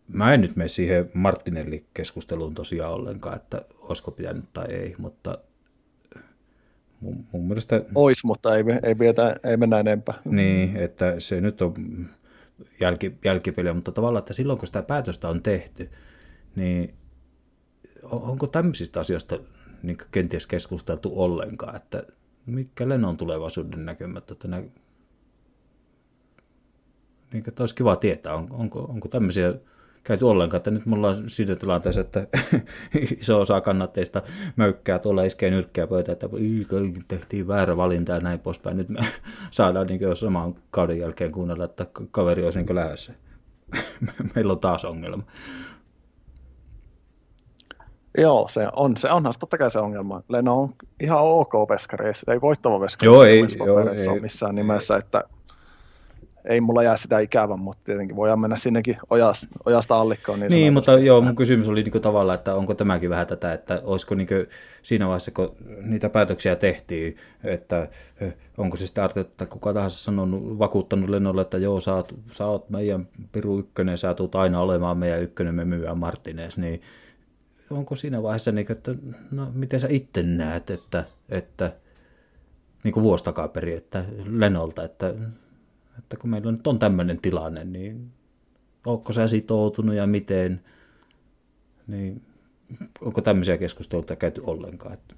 mä en nyt mene siihen Martinelli-keskusteluun tosiaan ollenkaan, että olisiko pitänyt tai ei, mutta mun, mun mielestä... Ois, mutta ei, ei, vietä, ei mennä enempää. Niin, että se nyt on jälki, jälkipeliä, mutta tavallaan, että silloin kun sitä päätöstä on tehty, niin onko tämmöisistä asioista niin kenties keskusteltu ollenkaan, että mitkä Lennon tulevaisuuden näkymät, että, nä... niin, että olisi kiva tietää, on, onko, onko tämmöisiä käyty ollenkaan, että nyt me ollaan siinä tilanteessa, että *laughs* iso osa kannatteista möykkää tuolla iskee nyrkkiä pöytä, että tehtiin väärä valinta ja näin poispäin. Nyt me *laughs* saadaan niin jo saman kauden jälkeen kuunnella, että kaveri olisi niin lähdössä. *laughs* Meillä on taas ongelma. Joo, se on. Se onhan totta kai se ongelma. Leno on ihan ok veskari, ei voittava veskari. Joo, ei, joo, ei. missään nimessä, että ei mulla jää sitä ikävä, mutta tietenkin voidaan mennä sinnekin ojasta, ojasta allikkoon. Niin, niin mutta joo, mun kysymys oli niin tavallaan, että onko tämäkin vähän tätä, että olisiko niin siinä vaiheessa, kun niitä päätöksiä tehtiin, että onko se sitten että kuka tahansa sanonut, vakuuttanut lennolle, että joo, sä oot, sä oot meidän Piru ykkönen, sä tulet aina olemaan meidän ykkönen, me myyään Martinez, niin onko siinä vaiheessa, niin kuin, että no, miten sä itse näet, että, että niin kuin vuosi takaperin, että Lenolta, että että kun meillä nyt on tämmöinen tilanne, niin onko sä sitoutunut ja miten, niin onko tämmöisiä keskusteluita käyty ollenkaan? Että...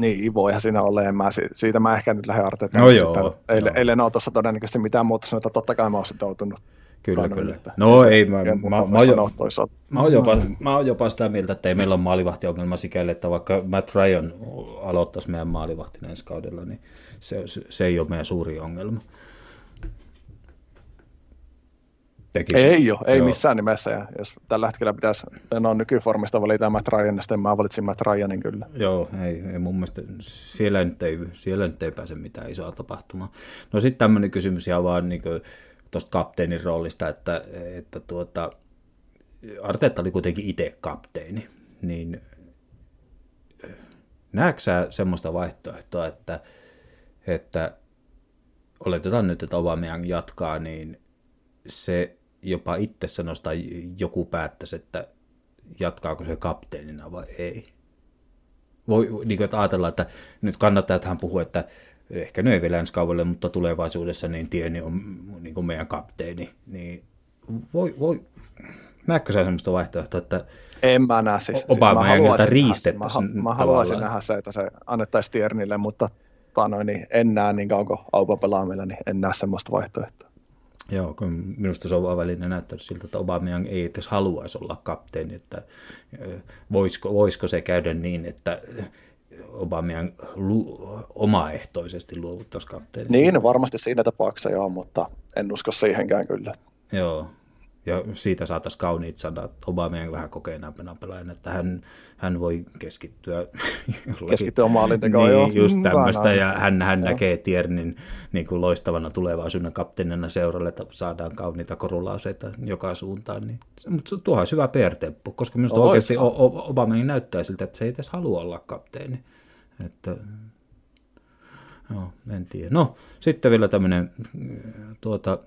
Niin, voihan siinä olla, en mä, siitä mä ehkä nyt lähden arteetaan. No joo. Eilen, joo. eilen on tuossa todennäköisesti mitään muuta sanoa, että totta kai mä oon sitoutunut. Kyllä, kyllä. Että no ei, mä, mä, mä, mä, jo, mä, oon jopa, mä oon jopa sitä mieltä, että ei meillä ole maalivahtiongelma sikäli, että vaikka Matt Ryan aloittaisi meidän maalivahtina ensi kaudella, niin se, se, se ei ole meidän suuri ongelma. Tekisi. Ei ole, ei Joo. missään nimessä. Ja jos tällä hetkellä pitäisi, no nykyformista valita Matt Ryan, niin sitten mä valitsin Matt Ryanin kyllä. Joo, ei, ei mun mielestä, siellä nyt ei, siellä nyt ei pääse mitään isoa tapahtumaa. No sitten tämmöinen kysymys ihan vaan niin tuosta kapteenin roolista, että, että tuota, Arteetta oli kuitenkin itse kapteeni, niin näetkö sä semmoista vaihtoehtoa, että, että oletetaan nyt, että Aubameyang jatkaa, niin se jopa itse sanoisi tai joku päättäisi, että jatkaako se kapteenina vai ei. Voi niin kuin, että ajatella, että nyt kannattaa, että hän puhuu, että ehkä ne ei vielä ensi kaudelle, mutta tulevaisuudessa niin Tieni on niin kuin meidän kapteeni. Niin voi, voi, näetkö sä sellaista vaihtoehtoa, että en mä näe siis. Obama siis mä riistettäisiin Mä, mä haluaisin nähdä se, että se annettaisiin Tiernille, mutta noin, niin en näe niin kauan kuin Aupa pelaamilla, niin en näe semmoista vaihtoehtoa. Joo, kun minusta se on välillä näyttänyt siltä, että Aubameyang ei edes haluaisi olla kapteeni, että voisiko, voisiko se käydä niin, että Aubameyang lu, omaehtoisesti luovuttaisi kapteeni. Niin, varmasti siinä tapauksessa joo, mutta en usko siihenkään kyllä. Joo, ja siitä saataisiin kauniit sanat. Obamien vähän kokeneempana pelaajana, että hän, hän voi keskittyä keskittyä maalintekoon, niin, joo. just tämmöistä, ja hän, hän näkee Tiernin niin kuin loistavana tulevaisuuden kapteenina seuralle, että saadaan kauniita korulauseita joka suuntaan, niin, mutta tuohan olisi hyvä PR-temppu, koska minusta Ois, oikeasti Obama näyttää siltä, että se ei edes halua olla kapteeni, että Joo, en tiedä. No, sitten vielä tämmöinen tuota,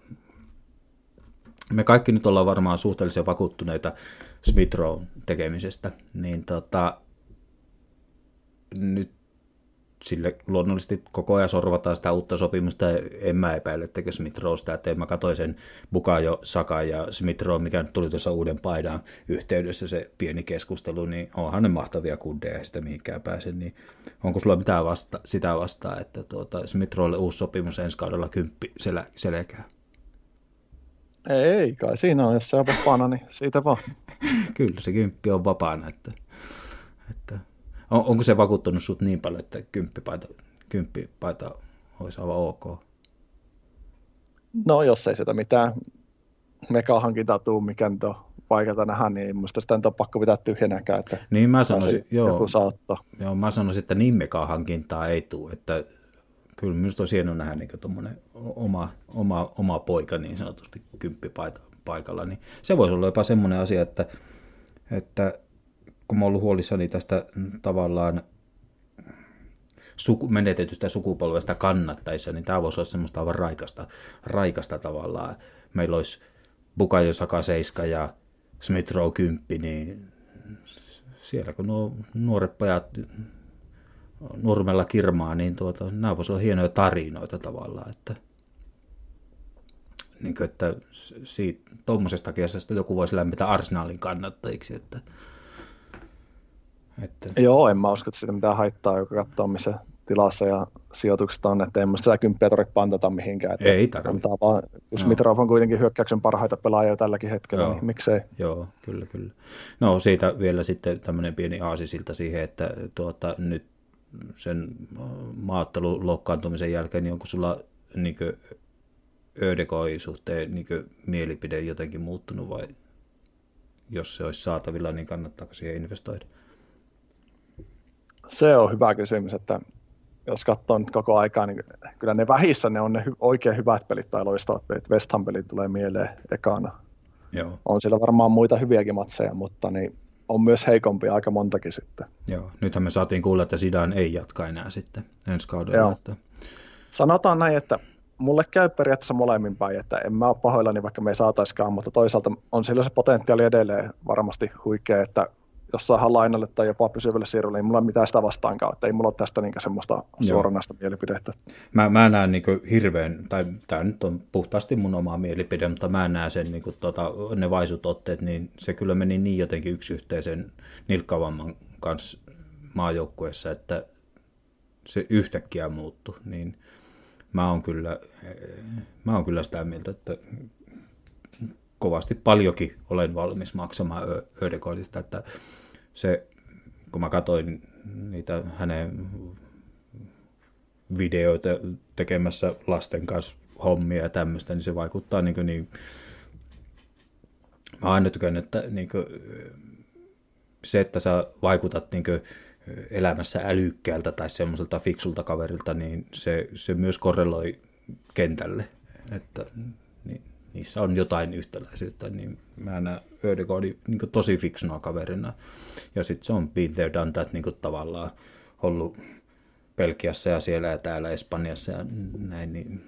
me kaikki nyt ollaan varmaan suhteellisen vakuuttuneita Smith tekemisestä, niin tota, nyt sille luonnollisesti koko ajan sorvataan sitä uutta sopimusta. En mä epäile, että Smith sitä, että mä katsoin sen Bukajo, Saka ja Smith mikä nyt tuli tuossa uuden paidan yhteydessä se pieni keskustelu, niin onhan ne mahtavia kundeja, ja sitä mihinkään pääse, niin onko sulla mitään vasta, sitä vastaa, että tuota, Smith uusi sopimus ensi kaudella kymppi sel- selkää? Ei kai siinä on, jos se on vapaana, niin siitä vaan. *laughs* Kyllä se kymppi on vapaana. Että, että, on, onko se vakuuttanut sut niin paljon, että kymppipaita, kymppipaita olisi aivan ok? No jos ei sitä mitään mega-hankintaa tuu, mikä nyt on paikalta nähdä, niin minusta sitä nyt on pakko pitää tyhjänäkään, että niin mä sanoisin, joo. Joo, mä sanoisin, että niin mega-hankintaa ei tule, että kyllä minusta olisi hienoa nähdä niin oma, oma, oma poika niin sanotusti kymppipaikalla, niin se voisi olla jopa semmoinen asia, että, että kun mä ollut huolissani tästä tavallaan suku, menetetystä sukupolvesta kannattaessa, niin tämä voisi olla semmoista aivan raikasta, raikasta tavallaan. Meillä olisi Bukayo Saka 7 ja Smith Rowe 10, niin siellä kun nuo nuoret pojat nurmella kirmaa, niin tuota, nämä voisivat olla hienoja tarinoita tavallaan, että, niin kuin, että siitä, tuommoisesta kesästä joku voisi lämpitä Arsenalin kannattajiksi, että, että... Joo, en mä usko, että sitä mitään haittaa, joka katsoo missä tilassa ja sijoitukset on, että ei musta sitä kymppiä tarvitse pantata mihinkään. Että ei tarvitse. Vaan, jos Mitrov on kuitenkin hyökkäyksen parhaita pelaajia tälläkin hetkellä, Joo. niin miksei. Joo, kyllä, kyllä. No siitä vielä sitten tämmöinen pieni aasisilta siihen, että tuota, nyt sen maattelun loukkaantumisen jälkeen, niin onko sulla niin Ödekoi suhteen niin mielipide jotenkin muuttunut vai jos se olisi saatavilla, niin kannattaako siihen investoida? Se on hyvä kysymys, että jos katsoo nyt koko aikaa, niin kyllä ne vähissä ne on ne hy- oikein hyvät pelit tai loistavat pelit. West Ham pelit tulee mieleen ekana. Joo. On siellä varmaan muita hyviäkin matseja, mutta niin on myös heikompia aika montakin sitten. Joo, nythän me saatiin kuulla, että Sidan ei jatka enää sitten ensi kaudella. Joo. Että... Sanotaan näin, että mulle käy periaatteessa molemmin päin, että en mä ole pahoillani, vaikka me ei saataiskaan, mutta toisaalta on sillä se potentiaali edelleen varmasti huikea, että jos saadaan lainalle tai jopa pysyvälle siirrolle, niin mulla ei mitään sitä vastaankaan, että ei mulla ole tästä niin semmoista suoranaista mielipidettä. Mä, mä näen niin hirveän, tai tämä nyt on puhtaasti mun oma mielipide, mutta mä näen sen niin kuin, tota, ne vaisut otteet, niin se kyllä meni niin jotenkin yksi yhteisen nilkkavamman kanssa maajoukkueessa, että se yhtäkkiä muuttui, niin mä oon kyllä, mä oon kyllä sitä mieltä, että kovasti paljonkin olen valmis maksamaan Ödegaardista, että se, kun mä katsoin niitä hänen videoita tekemässä lasten kanssa hommia ja tämmöistä, niin se vaikuttaa niin, niin mä aina tykännyt, että niin kuin, se, että sä vaikutat niin kuin, elämässä älykkäältä tai semmoiselta fiksulta kaverilta, niin se, se myös korreloi kentälle. Että, niin, niissä on jotain yhtäläisyyttä, niin mä näen Ödegaardin niin tosi fiksuna kaverina. Ja sitten se on been there, done that, niin tavallaan ollut Pelkiassa ja siellä ja täällä Espanjassa ja näin. Niin.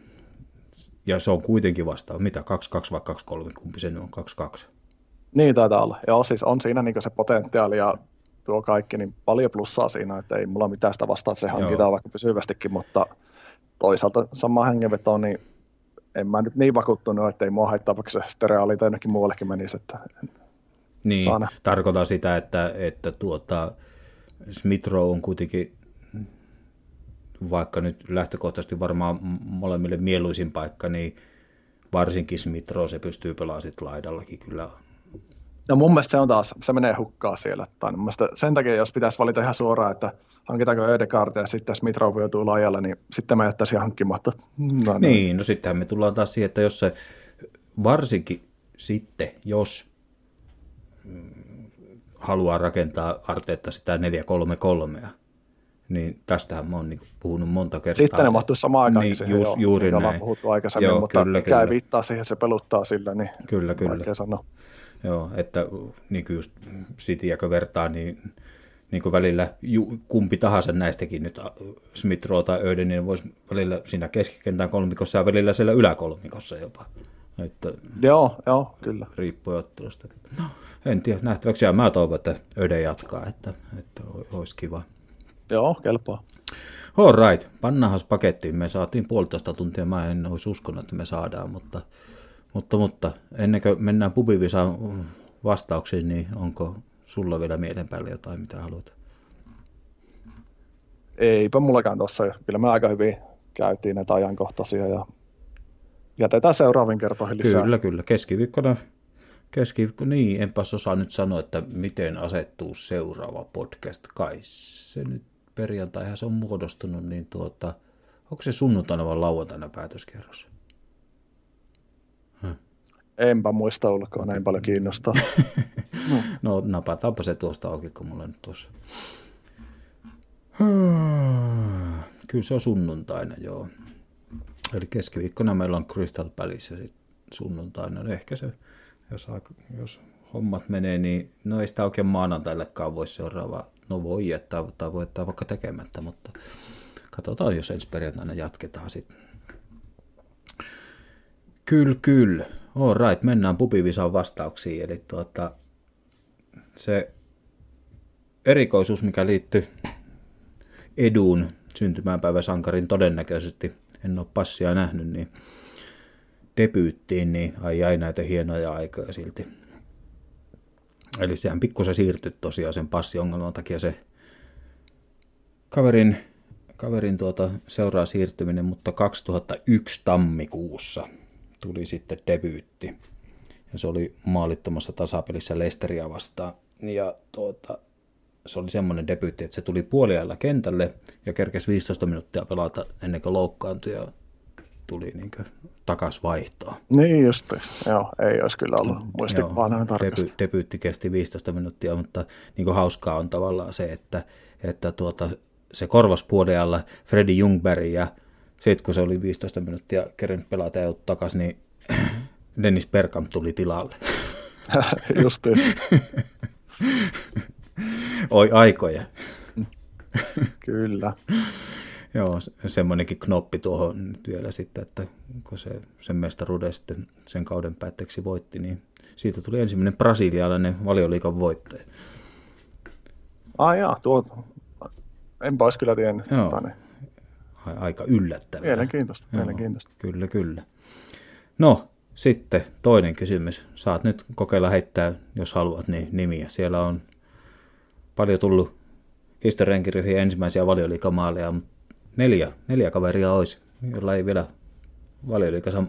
Ja se on kuitenkin vasta, mitä, 2-2 vai 2-3, kumpi se on, 2-2? Niin taitaa olla. Joo, siis on siinä niin se potentiaali ja tuo kaikki, niin paljon plussaa siinä, että ei mulla mitään sitä vastaa, että se hankitaan Joo. vaikka pysyvästikin, mutta toisaalta sama hengenveto, niin en mä nyt niin vakuuttunut, että ei mua haittaa, vaikka se stereaali tai jonnekin muuallekin menisi. Että niin, tarkoitan sitä, että, että tuota, Smithrow on kuitenkin, vaikka nyt lähtökohtaisesti varmaan molemmille mieluisin paikka, niin varsinkin Smithrow se pystyy pelaamaan sitten laidallakin kyllä No mun mielestä se on taas, se menee hukkaa siellä. Tai mun mielestä sen takia, jos pitäisi valita ihan suoraan, että hankitaanko Ödegaard ja sitten Smith joutuu laajalle, niin sitten mä jättäisin hankkimatta. No, niin, no sittenhän me tullaan taas siihen, että jos se, varsinkin sitten, jos mm, haluaa rakentaa Arteetta sitä 4-3-3, niin tästähän mä oon niin puhunut monta kertaa. Sitten ne mahtuu samaan aikaan, niin, siihen, just, juuri näin. puhuttu aikaisemmin, joo, mutta kyllä, kyllä. viittaa siihen, että se peluttaa sillä, niin kyllä, kyllä. sanoa. Joo, että niin kuin just Cityäkö vertaa, niin, niin kuin välillä ju, kumpi tahansa näistäkin nyt, Smith, Rowe tai Öden, niin voisi välillä siinä keskikentän kolmikossa ja välillä siellä yläkolmikossa jopa. Että, joo, joo, kyllä. Riippuu ottelusta. No, en tiedä, nähtäväksi ja mä toivon, että Öde jatkaa, että, että olisi kiva. Joo, kelpaa. All right, pannahas pakettiin. Me saatiin puolitoista tuntia, mä en olisi uskonut, että me saadaan, mutta mutta, mutta ennen kuin mennään pubivisaan vastauksiin, niin onko sulla vielä mielen päälle jotain, mitä haluat? Eipä mullakaan tuossa. Kyllä me aika hyvin käytiin näitä ajankohtaisia ja jätetään seuraavin kertoihin lisää. Kyllä, kyllä. Keskiviikkona, keskiviikko, niin, enpäs osaa nyt sanoa, että miten asettuu seuraava podcast. Kai se nyt perjantaihan se on muodostunut, niin tuota, onko se sunnuntaina vai lauantaina päätöskierros? Enpä muista ulkoa, näin paljon kiinnostaa. *laughs* no. no napataanpa se tuosta auki, kun mulla nyt tuossa. *sighs* Kyllä se on sunnuntaina, joo. Eli keskiviikkona meillä on Crystal Palace ja sitten sunnuntaina. No ehkä se, jos, jos hommat menee, niin no ei sitä oikein maanantaillekaan voi seuraavaa. No voi jättää tai voi jättää vaikka tekemättä, mutta katsotaan, jos ensi perjantaina jatketaan sitten. Kyllä, kyllä. All right, mennään pubivisan vastauksiin. Eli tuota, se erikoisuus, mikä liittyy Edun syntymäpäiväsankarin todennäköisesti, en ole passia nähnyt, niin debyyttiin, niin ai ai näitä hienoja aikoja silti. Eli sehän pikkusen siirtyi tosiaan sen passiongelman takia se kaverin, kaverin tuota seuraa siirtyminen, mutta 2001 tammikuussa tuli sitten debyytti. Ja se oli maalittomassa tasapelissä Lesteria vastaan. Ja tuota, se oli semmoinen debyytti, että se tuli puoliajalla kentälle ja kerkesi 15 minuuttia pelata ennen kuin loukkaantui ja tuli niin takas vaihtoa. Niin just, joo, ei olisi kyllä ollut muistikuvaa näin tarkasti. Deby, debyytti kesti 15 minuuttia, mutta niin kuin hauskaa on tavallaan se, että, että tuota, se korvas puoliajalla Freddy Jungberg ja sitten kun se oli 15 minuuttia kerännyt pelata ja takaisin, niin *clears throat* Dennis Bergkamp tuli tilalle. *laughs* Justiin. *laughs* Oi aikoja. *laughs* Kyllä. Joo, semmoinenkin knoppi tuohon vielä sitten, että kun se sen mestaruuden sitten sen kauden päätteeksi voitti, niin siitä tuli ensimmäinen brasilialainen valioliikan voittaja. Ah jaa, tuo, enpä olisi kyllä tiennyt. Joo. Tane. Aika yllättävää. Mielenkiintoista, Joo, mielenkiintoista. Kyllä, kyllä. No, sitten toinen kysymys. Saat nyt kokeilla heittää, jos haluat, niin nimiä. Siellä on paljon tullut historiankirjoihin ensimmäisiä valioliikamaaleja, mutta neljä, neljä kaveria olisi, jolla ei vielä valioliikassa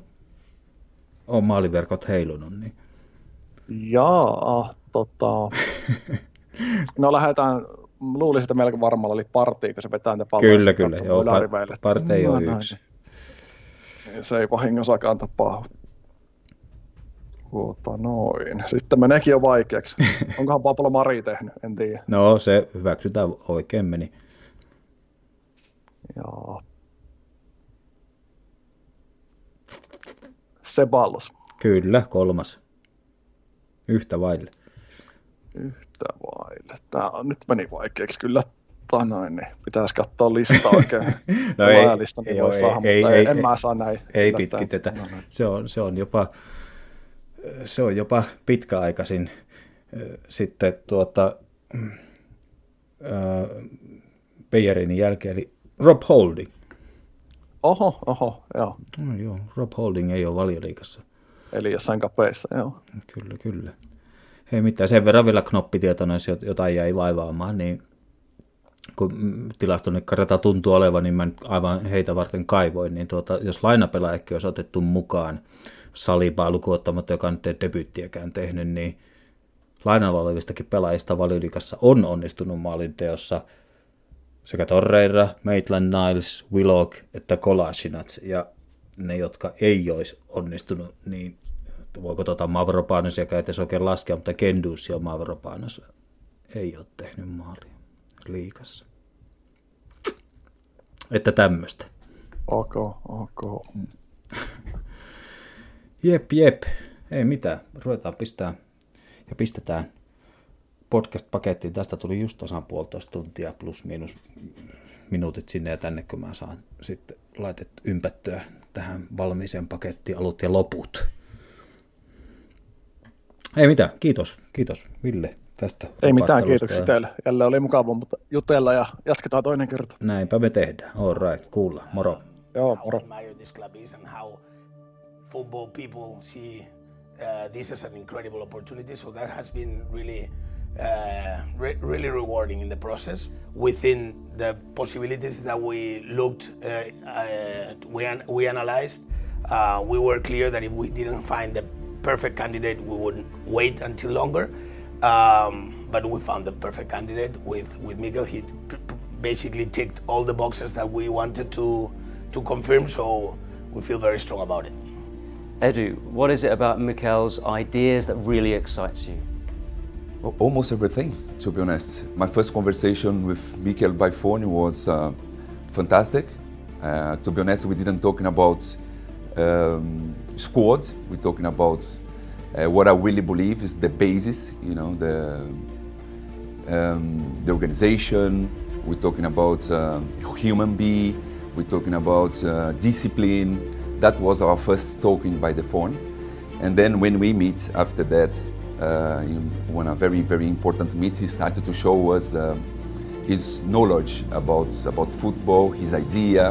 ole maaliverkot heilunut. Niin. Jaa, tota... *laughs* no lähdetään, luulisin, että melko varmalla oli parti, kun se vetää niitä palloja. Kyllä, kyllä, joo, par, parte ei no, ole yksi. Se ei vahingossakaan tapahdu. Tuota noin. Sitten meneekin jo vaikeaksi. *laughs* Onkohan Pablo Mari tehnyt? En tiedä. No se hyväksytään oikein meni. Joo. Seballos. Kyllä, kolmas. Yhtä vaille. Yhtä vaille. Tämä on, nyt meni vaikeaksi kyllä. Noin, niin pitäisi katsoa lista oikein. *laughs* no ei, lista, niin ei, ei, saada, ei, ei, en ei, mä saa näin. Ei pitkitetä. No, no. Se, on, se, on jopa, se on jopa pitkäaikaisin sitten tuota, Bejerinin jälkeen, eli Rob Holding. Oho, oho, joo. No, joo, Rob Holding ei ole valioliikassa. Eli jossain kapeissa, joo. Kyllä, kyllä. Hei mitään, sen verran vielä knoppitietona, jos jotain jäi vaivaamaan, niin kun tilastonikkarata tuntuu olevan, niin mä nyt aivan heitä varten kaivoin, niin tuota, jos lainapelaajakin olisi otettu mukaan, Salibaa lukuottamatta, joka nyt ei debyyttiäkään tehnyt, niin lainalla olevistakin pelaajista valioliikassa on onnistunut maalinteossa – sekä Torreira, Maitland Niles, Willock että Kolasinac. Ja ne, jotka ei olisi onnistunut, niin voiko tuota Mavropanos, joka ei oikein laskea, mutta Kendus ja Mavropanos ei ole tehnyt maalia liikassa. Että tämmöistä. Ok, ok. *laughs* jep, jep. Ei mitään. Ruvetaan pistää ja pistetään podcast-pakettiin. Tästä tuli just tasan puolitoista tuntia plus miinus minuutit sinne ja tänne, kun mä saan sitten laitet ympättyä tähän valmiiseen pakettiin alut ja loput. Ei mitään, kiitos, kiitos Ville tästä. Ei mitään, kiitoksia teille. Jälleen oli mukava mutta jutella ja jatketaan toinen kerta. Näinpä me tehdään. All right, kuulla. Moro. Joo, moro. Football people see uh, this as an incredible opportunity, so that has been really uh, re- really rewarding in the process. Within the possibilities that we looked, uh, uh, we, an- we analyzed, uh, we were clear that if we didn't find the perfect candidate, we would wait until longer. Um, but we found the perfect candidate with, with Miguel. He p- basically ticked all the boxes that we wanted to, to confirm, so we feel very strong about it. Edu, what is it about Mikel's ideas that really excites you? Almost everything, to be honest. My first conversation with Mikel by phone was uh, fantastic. Uh, to be honest, we didn't talking about um, squad. We're talking about uh, what I really believe is the basis. You know, the um, the organization. We're talking about uh, human being. We're talking about uh, discipline. That was our first talking by the phone, and then when we meet after that, uh, in one a very very important meet, he started to show us uh, his knowledge about about football, his idea,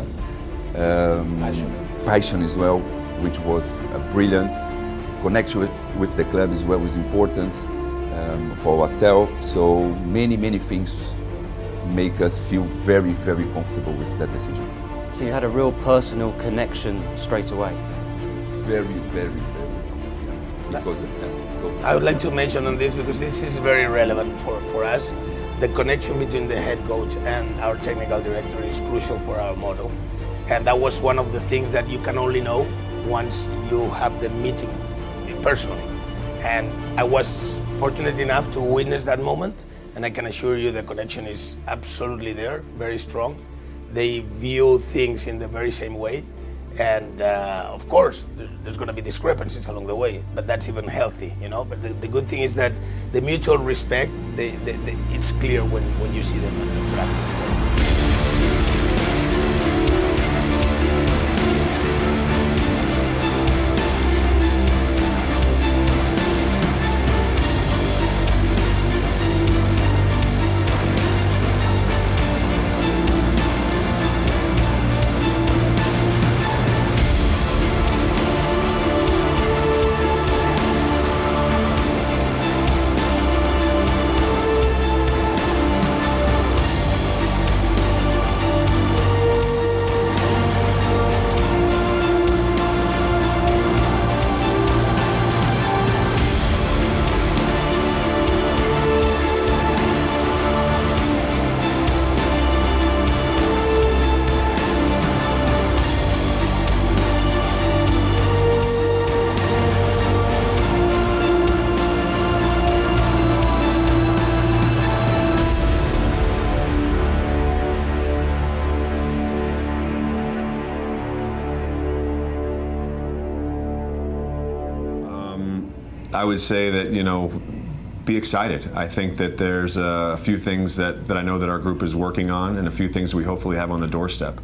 um, Passion. Passion as well, which was uh, brilliant. Connection with, with the club as well was important um, for ourselves. So many many things make us feel very very comfortable with that decision. So you had a real personal connection straight away. Very very very yeah, because. Uh, I would like to mention on this because this is very relevant for, for us. The connection between the head coach and our technical director is crucial for our model. And that was one of the things that you can only know once you have the meeting personally. And I was fortunate enough to witness that moment. And I can assure you the connection is absolutely there, very strong. They view things in the very same way. And uh, of course, there's going to be discrepancies along the way, but that's even healthy, you know. But the, the good thing is that the mutual respect, they, they, they, it's clear when, when you see them would say that you know, be excited. I think that there's a few things that that I know that our group is working on, and a few things we hopefully have on the doorstep.